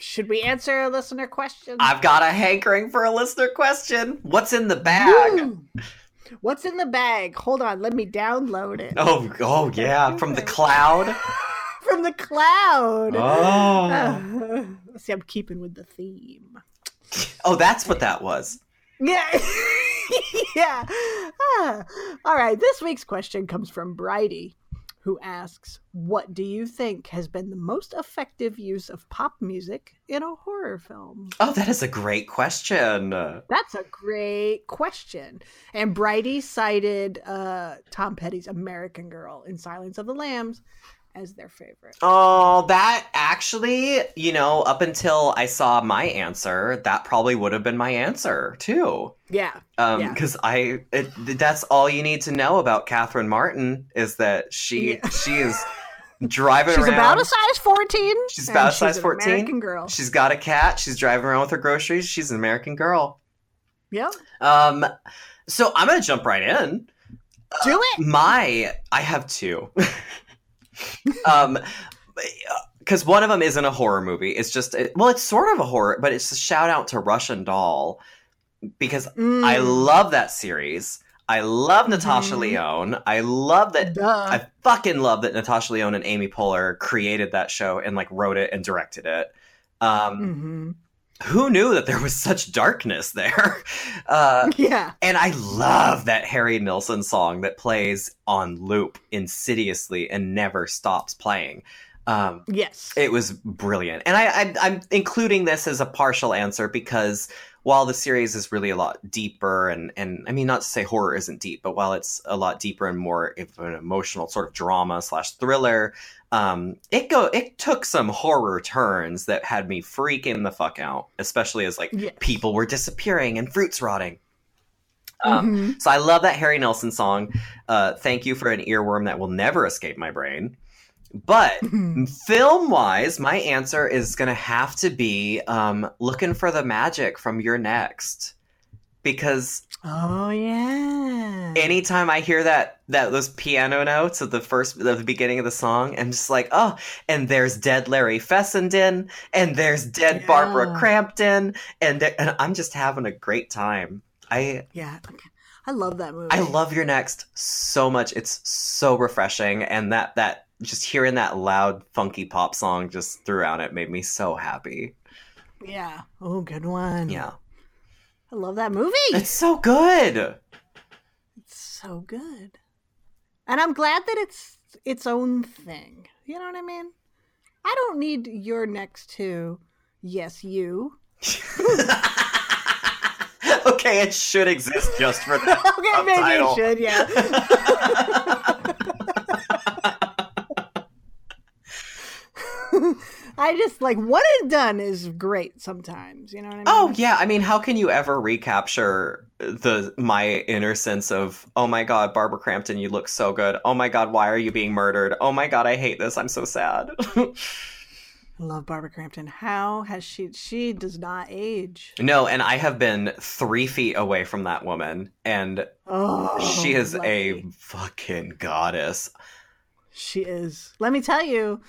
should we answer a listener question? I've got a hankering for a listener question. What's in the bag? Woo! What's in the bag? Hold on, let me download it. Oh, oh yeah, from the cloud. [laughs] From the cloud. Oh. Uh, [sighs] see, I'm keeping with the theme. Oh, that's what that was. Yeah. [laughs] yeah. Ah. All right. This week's question comes from Bridie, who asks What do you think has been the most effective use of pop music in a horror film? Oh, that is a great question. That's a great question. And Bridie cited uh, Tom Petty's American Girl in Silence of the Lambs as their favorite. Oh, that actually, you know, up until I saw my answer, that probably would have been my answer too. Yeah. Um, Yeah. because I, it, that's all you need to know about Catherine Martin is that she, Yeah. she is [laughs] driving She's around. about a size 14. She's about a size 14. American Girl. She's got a cat. She's driving around with her groceries. She's an American girl. yeah Um, so I'm gonna jump right in. Do it. My, I have two. [laughs] um, because one of them isn't a horror movie. It's just, it, well, it's sort of a horror, but it's a shout out to Russian Doll because Mm. I love that series. I love Natasha Mhm. Leone. I love that. Duh. I fucking love that Natasha Lyonne and Amy Poehler created that show and like wrote it and directed it. Um, hmm who knew that there was such darkness there? [laughs] Uh, Yeah. and I love that Harry Nilsson song that plays on loop insidiously and never stops playing. Um, Yes. it was brilliant. And I, I, I'm including this as a partial answer because while the series is really a lot deeper and and I mean not to say horror isn't deep, but while it's a lot deeper and more of an emotional sort of drama slash thriller, um, it go it took some horror turns that had me freaking the fuck out, especially as like Yes. people were disappearing and fruits rotting. Um, Mhm. so I love that Harry Nilsson song. Uh, thank you for an earworm that will never escape my brain. But [laughs] film wise, my answer is going to have to be um, looking for the magic from You're Next. Because Oh yeah. anytime I hear that that those piano notes at the first at the beginning of the song, I'm just like, oh, and there's dead Larry Fessenden, and there's dead Barbara Crampton, and, and I'm just having a great time. I yeah. okay. I love that movie. I love You're Next so much. It's so refreshing, and that that just hearing that loud, funky pop song just throughout it made me so happy. Yeah. Oh, good one. Yeah, I love that movie. it's so good. It's so good. And I'm glad that it's its own thing. You know what I mean? I don't need your next to yes, you. [laughs] okay, it should exist just for that. [laughs] okay, maybe subtitle. it should, yeah. [laughs] I just like what it done is great sometimes. You know what I oh, mean? Oh yeah, I mean, how can you ever recapture the my inner sense of oh my god, Barbara Crampton, you look so good. Oh my god, why are you being murdered? Oh my god, I hate this. I'm so sad. I love Barbara Crampton. How has she? She does not age. no, and I have been three feet away from that woman, and Oh, she is a fucking goddess. She is. Let me tell you,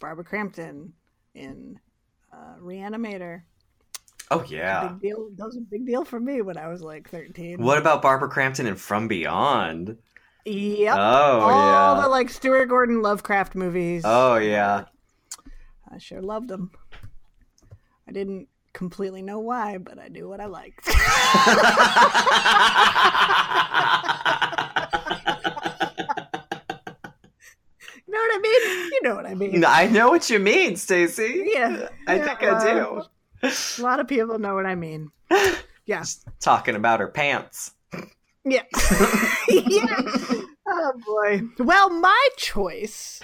Barbara Crampton in uh, Reanimator. Oh yeah. Big deal. That was a big deal for me when I was like thirteen. What about Barbara Crampton and From Beyond? Yep. Oh All yeah. the like Stuart Gordon Lovecraft movies. Oh yeah. I sure loved them. I didn't completely know why, but I knew what I liked. [laughs] [laughs] know what I mean? You know what I mean. I know what you mean, Stacie. Yeah. I Yeah, think I do. A lot of people know what I mean. [laughs] Yeah. Talking about her pants. Yeah. [laughs] [laughs] yeah. Oh boy. Well, my choice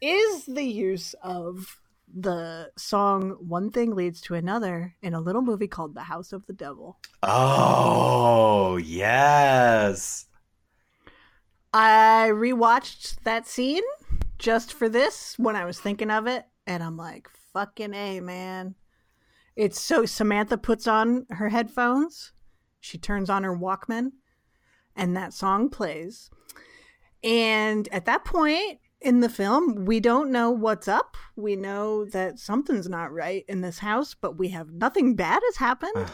is the use of the song One Thing Leads to Another in a little movie called The House of the Devil. Oh yes. I rewatched that scene just for this when I was thinking of it, and I'm like, fucking A, man. It's so Samantha puts on her headphones, she turns on her Walkman, and that song plays. And at that point in the film, we don't know what's up. We know that something's not right in this house, but we have nothing bad has happened. I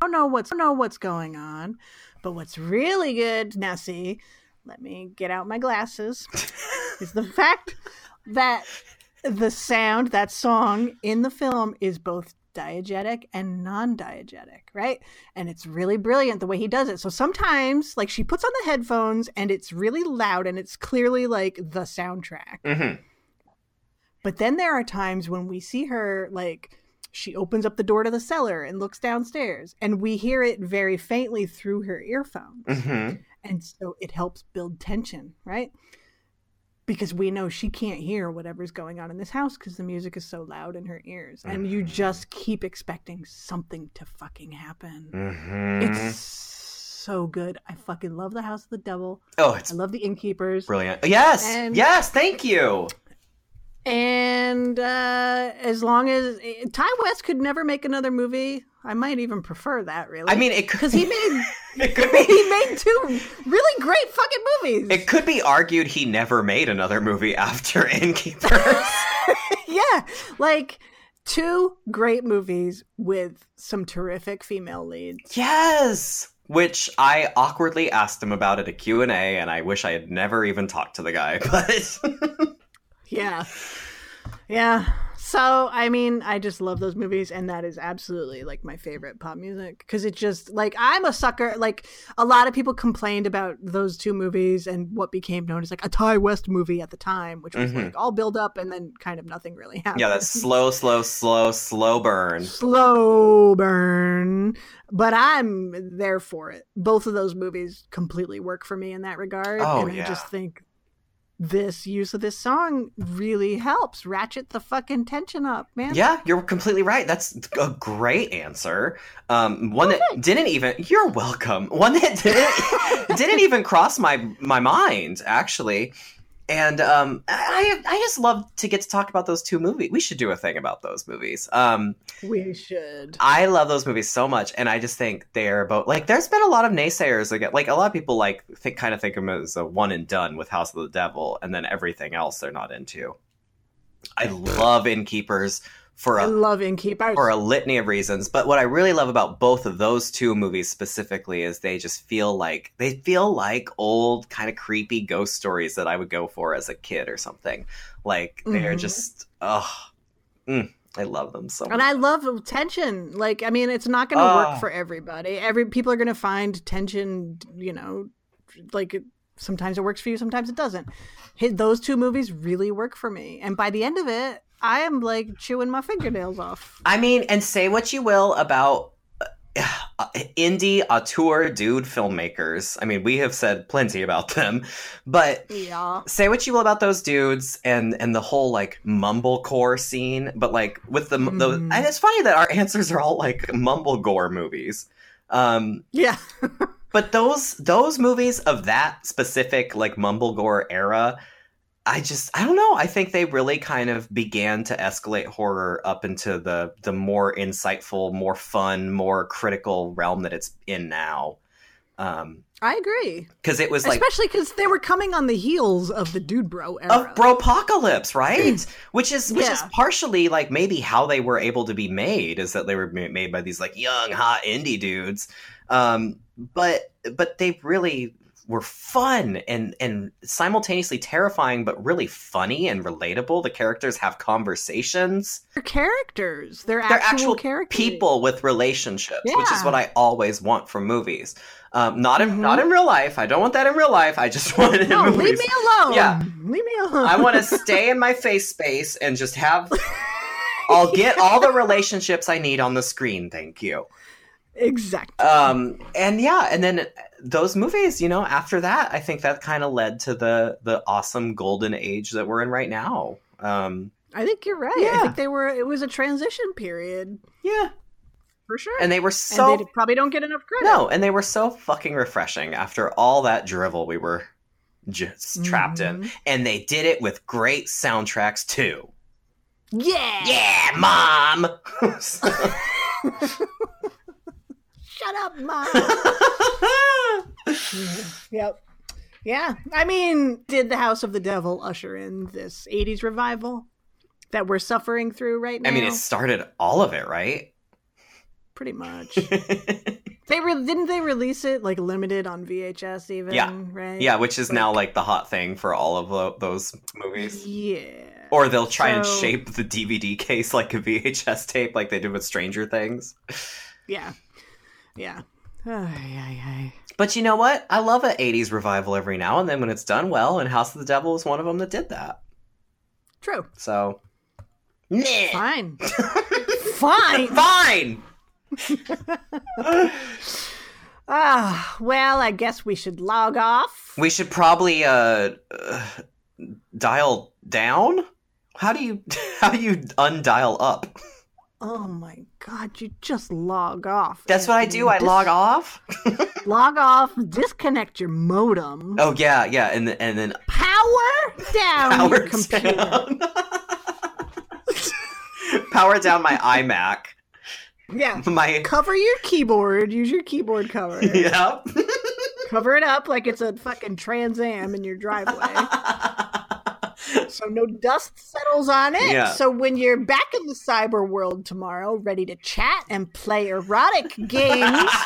don't know what's don't know what's going on. But what's really good, now see, let me get out my glasses, is the fact that the sound, that song in the film is both diegetic and non-diegetic, right? And it's really brilliant the way he does it. So sometimes like she puts on the headphones and it's really loud and it's clearly like the soundtrack. hmm But then there are times when we see her like she opens up the door to the cellar and looks downstairs and we hear it very faintly through her earphones. hmm And so it helps build tension, right? Because we know she can't hear whatever's going on in this house because the music is so loud in her ears. And you just keep expecting something to fucking happen. hmm It's so good. I fucking love The House of the Devil. Oh, it's I love The Innkeepers. brilliant. Yes, And- yes. Thank you. And uh, as long as Ti West could never make another movie, I might even prefer that, really. I mean, it could, because he made [laughs] it could be [laughs] he made two really great fucking movies. It could be argued he never made another movie after [laughs] Innkeepers. yeah, like two great movies with some terrific female leads. yes. Which I awkwardly asked him about at a Q&A and I wish I had never even talked to the guy, but Yeah, yeah. So, I mean, I just love those movies, and that is absolutely like my favorite pop music because it just like I'm a sucker. Like a lot of people complained about those two movies and what became known as like a Ti West movie at the time, which was Mhm. like all build up and then kind of nothing really happened. Yeah, that's slow, slow, slow, slow burn. slow burn. But I'm there for it. Both of those movies completely work for me in that regard, Oh, and yeah. I just think this use of this song really helps ratchet the fucking tension up, man. Yeah, you're completely right. That's a great answer. Um, one that didn't even. You're welcome. One that didn't [laughs] didn't even cross my my mind actually. And um, I I just love to get to talk about those two movies. We should do a thing about those movies. Um, We should. I love those movies so much, and I just think they're both like. There's been a lot of naysayers again. Like a lot of people like think kind of think of them as a one and done with House of the Devil, and then everything else they're not into. I love Innkeepers for I a love Innkeepers. for a litany of reasons. But what I really love about both of those two movies specifically is they just feel like they feel like old kind of creepy ghost stories that I would go for as a kid or something. Like they're Mhm. just oh, I love them so much. and I love tension. Like, I mean, it's not going to Ah. work for everybody. Every people are going to find tension. You know, like sometimes it works for you, sometimes it doesn't. Those two movies really work for me, and by the end of it, I am like chewing my fingernails off. I mean, and say what you will about uh, [sighs] indie auteur dude filmmakers. I mean, we have said plenty about them, but Yeah, say what you will about those dudes and and the whole like mumblecore scene, but like with the, the Mhm. and it's funny that our [laughs] answers are all like mumblegore movies. Um, yeah. [laughs] but those those movies of that specific like mumblegore era, I just I don't know. I think they really kind of began to escalate horror up into the the more insightful, more fun, more critical realm that it's in now. Um, I agree, because it was like especially because they were coming on the heels of the dude bro era. of bropocalypse right [clears throat] which is which is partially like maybe how they were able to be made is that they were made by these like young hot indie dudes um but but they really were fun and and simultaneously terrifying but really funny and relatable the characters have conversations They're characters. They're, they're actual, actual characters. people with relationships which is what i always want from movies um, not in Mhm. not in real life i don't want that in real life i just [laughs] want it in No, movies leave me alone. Yeah. leave me alone. I want to stay in my face space and just have. [laughs] I'll get all the relationships I need on the screen. Thank you. Exactly. Um, and yeah, and then those movies, you know, after that, I think that kind of led to the the awesome golden age that we're in right now. Um, I think you're right. I yeah. think they were. It was a transition period yeah, for sure. and they were And so they probably don't get enough credit. no, and they were so fucking refreshing after all that drivel we were just trapped in, Mhm. and they did it with great soundtracks too. Yeah. Yeah, mom. [laughs] [laughs] Shut up, mom. [laughs] yep. Yeah. I mean, did the House of the Devil usher in this '80s revival that we're suffering through right now? I mean, it started all of it, right? pretty much. [laughs] they re- didn't they release it like limited on VHS even? Yeah. Right. yeah, which is now like the hot thing for all of tho- those movies. Yeah. Or they'll try and shape the DVD case like a VHS tape, like they did with Stranger Things. Yeah. Yeah. Ay, ay, ay. But you know what? I love an 80s revival every now and then when it's done well, and House of the Devil was one of them that did that. True. So. Meh. [laughs] Fine. Fine. Fine! [laughs] Ah, well, I guess we should log off. We should probably uh, uh dial down? How do you [laughs] how do you undial up? Oh my god, you just log off. That's what I do. I Dis- log off. log off, disconnect your modem, Oh yeah, yeah, and then, and then power down power your computer. down. power down my iMac. Yeah. My Cover your keyboard. Use your keyboard cover. [laughs] yep. Cover it up like it's a fucking Trans Am in your driveway. [laughs] so no dust settles on it. Yeah. So when you're back in the cyber world tomorrow, ready to chat and play erotic games, [laughs]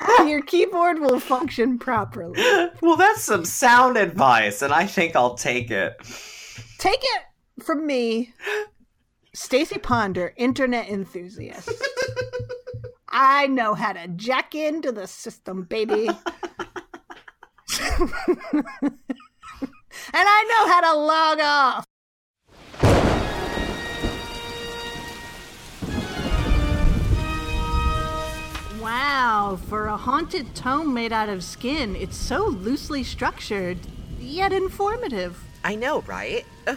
[laughs] your keyboard will function properly. Well, that's some sound advice, and I think I'll take it. Take it from me, Stacie Ponder, internet enthusiast. [laughs] I know how to jack into the system, baby. [laughs] and I know how to log off. Wow, for a haunted tome made out of skin, it's so loosely structured, yet informative. I know, right? Uh,